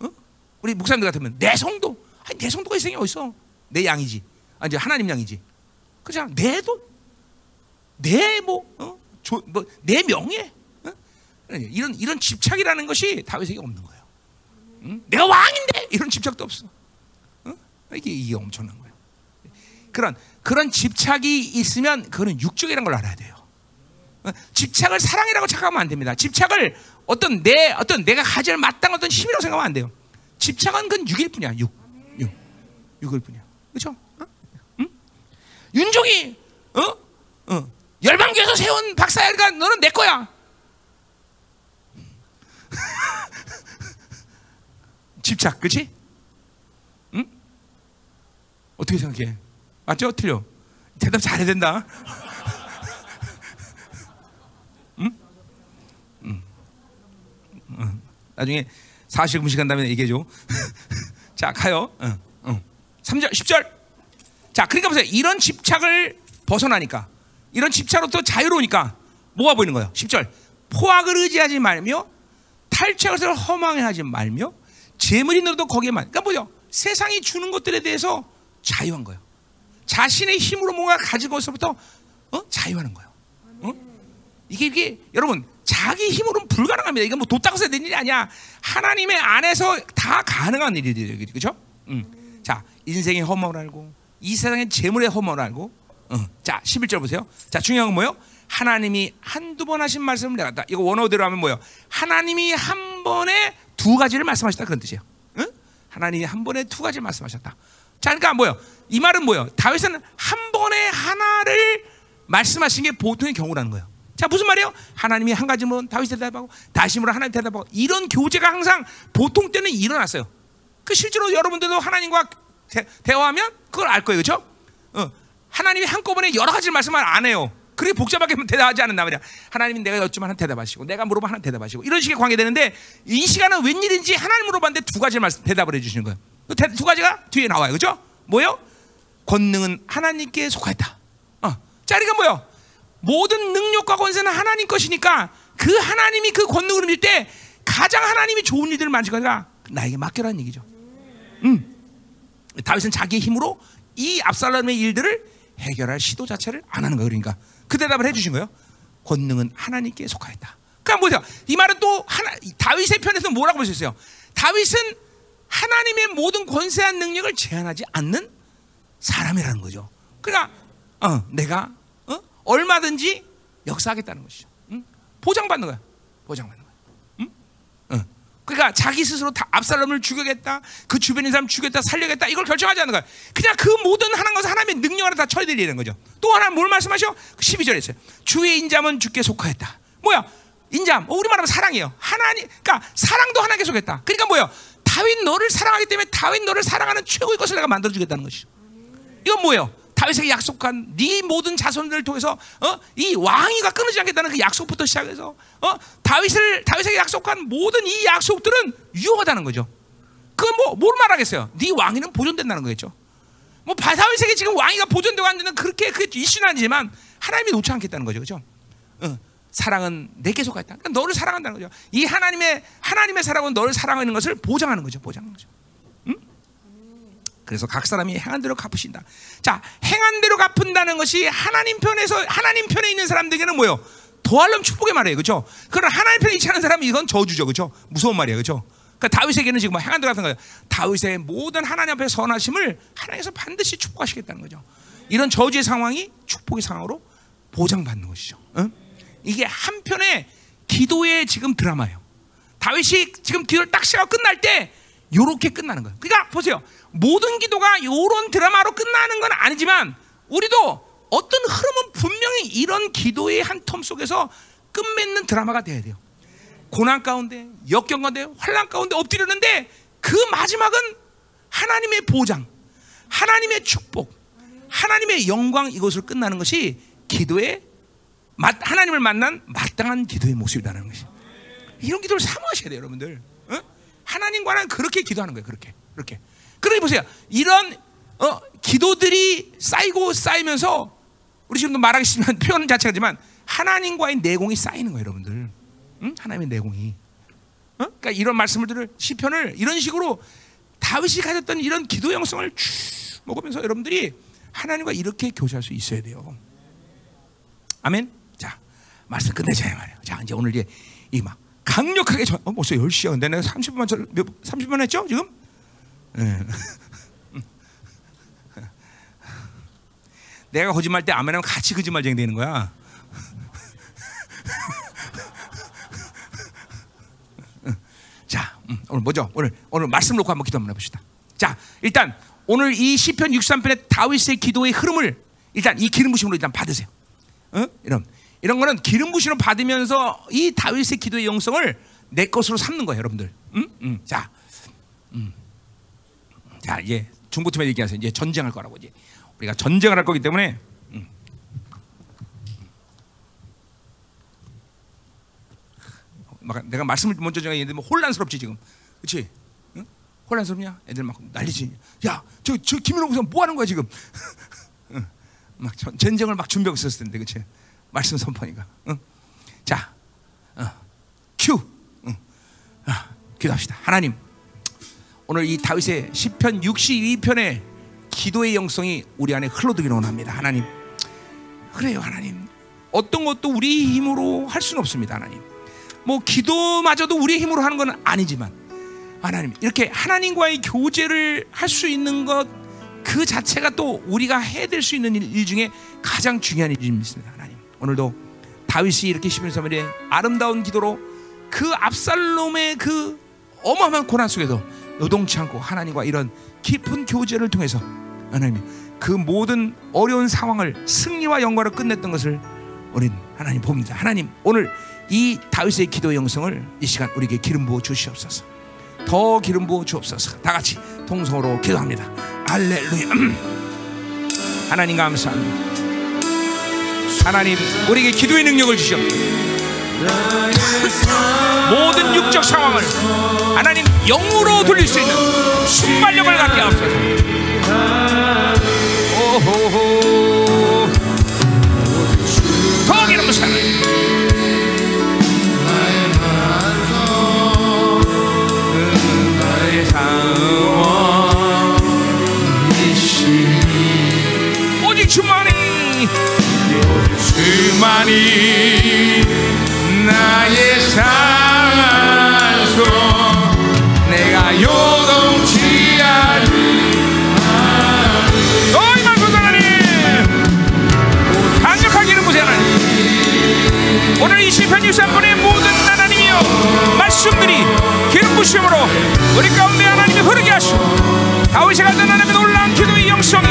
A: 어? 우리 목사님들 같으면 내 성도. 아니, 내 성도가 이생에 어딨어? 내 양이지. 아, 이제 하나님 양이지. 그렇잖아. 내 돈, 내 뭐, 어? 조, 뭐, 내 명예. 어? 이런 이런 집착이라는 것이 다윗에게 없는 거예요. 응? 내가 왕인데 이런 집착도 없어. 어? 이게 이게 엄청난 거예요. 그런 그런 집착이 있으면 그거는 육적이라는 걸 알아야 돼요. 어, 집착을 사랑이라고 착각하면 안 됩니다. 집착을 어떤 내 어떤 내가 가질 마땅한 어떤 힘이라고 생각하면 안 돼요. 집착은 그건 육일 뿐이야. 육, 육, 육일 뿐이야. 그렇죠? 어? 응? 윤종이 어? 어. 열방교에서 세운 박사야가 너는 내 거야. 집착, 그렇지? 응? 어떻게 생각해? 맞죠? 틀려. 대답 잘해야 된다. 응? 응. 응. 나중에 사실 음식한 다음에 얘기해 줘. 자, 가요. 응. 응. 3절, 10절. 자, 그러니까 보세요. 이런 집착을 벗어나니까, 이런 집착으로부터 자유로우니까, 뭐가 보이는 거예요? 10절. 포악을 의지하지 말며, 탈취할 허망해하지 말며, 재물 있는도 거기에만. 그러니까 뭐죠? 세상이 주는 것들에 대해서 자유한 거예요. 자신의 힘으로 뭔가 것으로부터 어? 자유하는 거예요. 어? 이게 이게 여러분 자기 힘으로는 불가능합니다. 이건 뭐돈 따고 해야 되는 일이 아니야. 하나님의 안에서 다 가능한 일이에요. 그렇죠? 음. 자, 인생의 허물을 알고 이 세상의 재물의 허물을 알고 어. 자, 11절 보세요. 자, 중요한 건 뭐예요? 하나님이 한두 번 하신 말씀을 내가 다 이거 원어대로 하면 뭐예요? 하나님이 한 번에 두 가지를 말씀하셨다 그런 뜻이에요. 응? 하나님이 한 번에 두 가지 말씀하셨다. 자, 그러니까 뭐요? 이 말은 뭐요? 다윗은 한 번에 하나를 말씀하신 게 보통의 경우라는 거예요. 자, 무슨 말이에요? 하나님이 한 가지면 다윗 대답하고 다시으로 하나님 대답하고 이런 교제가 항상 보통 때는 일어났어요. 그 실제로 여러분들도 하나님과 대, 화하면 그걸 알 거예요, 그렇죠? 어, 하나님이 한꺼번에 여러 가지 말씀을 안 해요. 그렇게 복잡하게 대답하지 않는단 말이야. 하나님이 내가 여쭈면 한 대답하시고, 내가 물어보면 한 대답하시고, 이런 식의 관계 되는데, 이 시간은 웬일인지 하나님 물어봤는데 두 가지 말씀 대답을 해주시는 거예요. 그두 가지가 뒤에 나와요. 그죠? 뭐요? 권능은 하나님께 속하였다. 어. 자, 그러니까 뭐요? 모든 능력과 권세는 하나님 것이니까 그 하나님이 그 권능을 밀때 가장 하나님이 좋은 일들을 만질 거니까 나에게 맡겨라는 얘기죠. 음. 다윗은 자기의 힘으로 이 압살롬의 일들을 해결할 시도 자체를 안 하는 거예요. 그러니까 그 대답을 해주신 거예요. 권능은 하나님께 속하였다. 그러니까 뭐죠? 이 말은 또 하나 다윗의 편에서 뭐라고 보셨어요? 다윗은 하나님의 모든 권세한 능력을 제한하지 않는 사람이라는 거죠. 그러니까 어, 내가 어? 얼마든지 역사하겠다는 것이죠. 응? 보장받는 거야. 보장받는 거야. 응? 어. 그러니까 자기 스스로 다 압살롬을 죽여겠다, 그 주변의 사람 죽였다, 살려겠다 이걸 결정하지 않는 거야. 그냥 그 모든 하는 것을 하나님의 능력 안에 다 처리되는 거죠. 또 하나 뭘 말씀하셔? 12절에 있어요. 주의 인자은 주께 속하였다. 뭐야? 인잠. 어, 우리 말하면 사랑이에요. 하나님, 그러니까 사랑도 하나님께 속했다. 그러니까 뭐야? 다윗 너를 사랑하기 때문에 다윗 너를 사랑하는 최고의 것을 내가 만들어 주겠다는 것이죠. 이건 뭐예요? 다윗에게 약속한 네 모든 자손들을 통해서 어? 이 왕위가 끊어지지 않겠다는 그 약속부터 시작해서 어? 다윗을 다윗에게 약속한 모든 이 약속들은 유효하다는 거죠. 그뭐뭘 말하겠어요? 네 왕위는 보존된다는 거겠죠. 뭐 다윗에게 지금 왕위가 보존되고 안 되는 그렇게 그 이슈는 아니지만 하나님이 놓지 않겠다는 거죠, 그렇죠? 어. 사랑은 내게 속하다. 그러니까 너를 사랑한다는 거죠. 이 하나님의 하나님의 사랑은 너를 사랑하는 것을 보장하는 거죠. 보장하는 거죠. 응? 그래서 각 사람이 행한 대로 갚으신다. 자, 행한 대로 갚은다는 것이 하나님 편에서 하나님 편에 있는 사람들에게는 뭐요? 도할름 축복의 말이에요, 그렇죠? 그러나 하나님 편에 있지 않은 사람이 이건 저주죠, 그렇죠? 무서운 말이에요, 그렇죠? 그러니까 다윗에게는 지금 뭐 행한 대로 갚은 거예요. 다윗의 모든 하나님 앞에 선하심을 하나님께서 반드시 축복하시겠다는 거죠. 이런 저주의 상황이 축복의 상황으로 보장받는 것이죠. 응? 이게 한편의 기도의 지금 드라마예요. 다윗이 지금 기도를 딱 시간 끝날 때 요렇게 끝나는 거예요. 그러니까 보세요. 모든 기도가 요런 드라마로 끝나는 건 아니지만 우리도 어떤 흐름은 분명히 이런 기도의 한 텀 속에서 끝맺는 드라마가 돼야 돼요. 고난 가운데, 역경 가운데, 환란 가운데 엎드리는데 그 마지막은 하나님의 보장, 하나님의 축복, 하나님의 영광 이것으로 끝나는 것이 기도의 하나님을 만난 마땅한 기도의 모습이라는 것이. 이런 기도를 사모하셔야 돼요, 여러분들. 어? 하나님과는 그렇게 기도하는 거예요, 그렇게, 그렇게. 그러니 보세요, 이런 어, 기도들이 쌓이고 쌓이면서 우리 지금도 말하기 싫지만 표현 자체가지만 하나님과의 내공이 쌓이는 거예요, 여러분들. 응? 하나님의 내공이. 어? 그러니까 이런 말씀을 들을 시편을 이런 식으로 다윗이 가졌던 이런 기도 영성을 쭉 먹으면서 여러분들이 하나님과 이렇게 교제할 수 있어야 돼요. 아멘. 말씀 끝내자 말이야. 자 이제 오늘 이제 이막 강력하게 전, 어, 벌써 10시야. 근데 내가 30분만 몇 30분 했죠? 지금? 네. 내가 거짓말 때 아멘하면 같이 거짓말쟁이 되는 거야. 자, 음, 오늘 뭐죠? 오늘 오늘 말씀 놓고 한번 기도 한번 해봅시다. 자, 일단 오늘 이 시편 63편의 다윗의 기도의 흐름을 일단 이 기름 부심으로 일단 받으세요. 어? 이런 이런 거는 기름 부심으로 받으면서 이 다윗의 기도의 영성을 내 것으로 삼는 거예요, 여러분들. 음? 음. 자, 음. 자 이제 중보팀에 얘기하세요. 이제 전쟁할 거라고 이제 우리가 전쟁을 할 거기 때문에. 음. 막 내가 말씀을 먼저 전하는데 뭐 혼란스럽지 지금, 그렇지? 응? 혼란스럽냐? 애들 막 난리지. 야, 저 저 김민호 목사 뭐 하는 거야 지금? 응. 막 전, 전쟁을 막 준비하고 있었을 텐데, 그렇지? 말씀 선포니까. 응? 자, 어. 큐. 응. 아, 기도합시다. 하나님, 오늘 이 다윗의 시편 62편의 기도의 영성이 우리 안에 흘러들기를 원합니다. 하나님. 그래요, 하나님. 어떤 것도 우리 힘으로 할 수는 없습니다, 하나님. 뭐 기도마저도 우리의 힘으로 하는 건 아니지만 하나님 이렇게 하나님과의 교제를 할 수 있는 것 그 자체가 또 우리가 해야 될 수 있는 일, 일 중에 가장 중요한 일입니다. 오늘도 다윗이 이렇게 서면에 아름다운 기도로 그 압살롬의 그 어마어마한 고난 속에도 요동치 않고 하나님과 이런 깊은 교제를 통해서 하나님 그 모든 어려운 상황을 승리와 영광으로 끝냈던 것을 우리는 하나님 봅니다. 하나님 오늘 이 다윗의 기도 영성을 이 시간 우리에게 기름 부어 주시옵소서. 더 기름 부어 주옵소서. 다 같이 통성으로 기도합니다. 할렐루야. 하나님 감사합니다. 하나님 우리에게 기도의 능력을 주시옵소서. 모든 육적 상황을 하나님 영으로 돌릴 수 있는 순발력을 갖게 하옵소서. 오호호. 더 기름 부사 주만이 나의 산소. 내가 요동치 않는 너희 말씀 하나님 강력하기는 보세요 하나님. 오늘 이 시편 63분의 모든 하나님이여 말씀들이 기름 부심으로 우리 가운데 하나님이 흐르게 하시고 다윗이 가진 하나님의 놀라운 기도의 영성이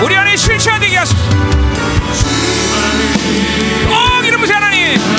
A: 우리 안에 실체화되게 하소서 어 기름 부세 하나님. 더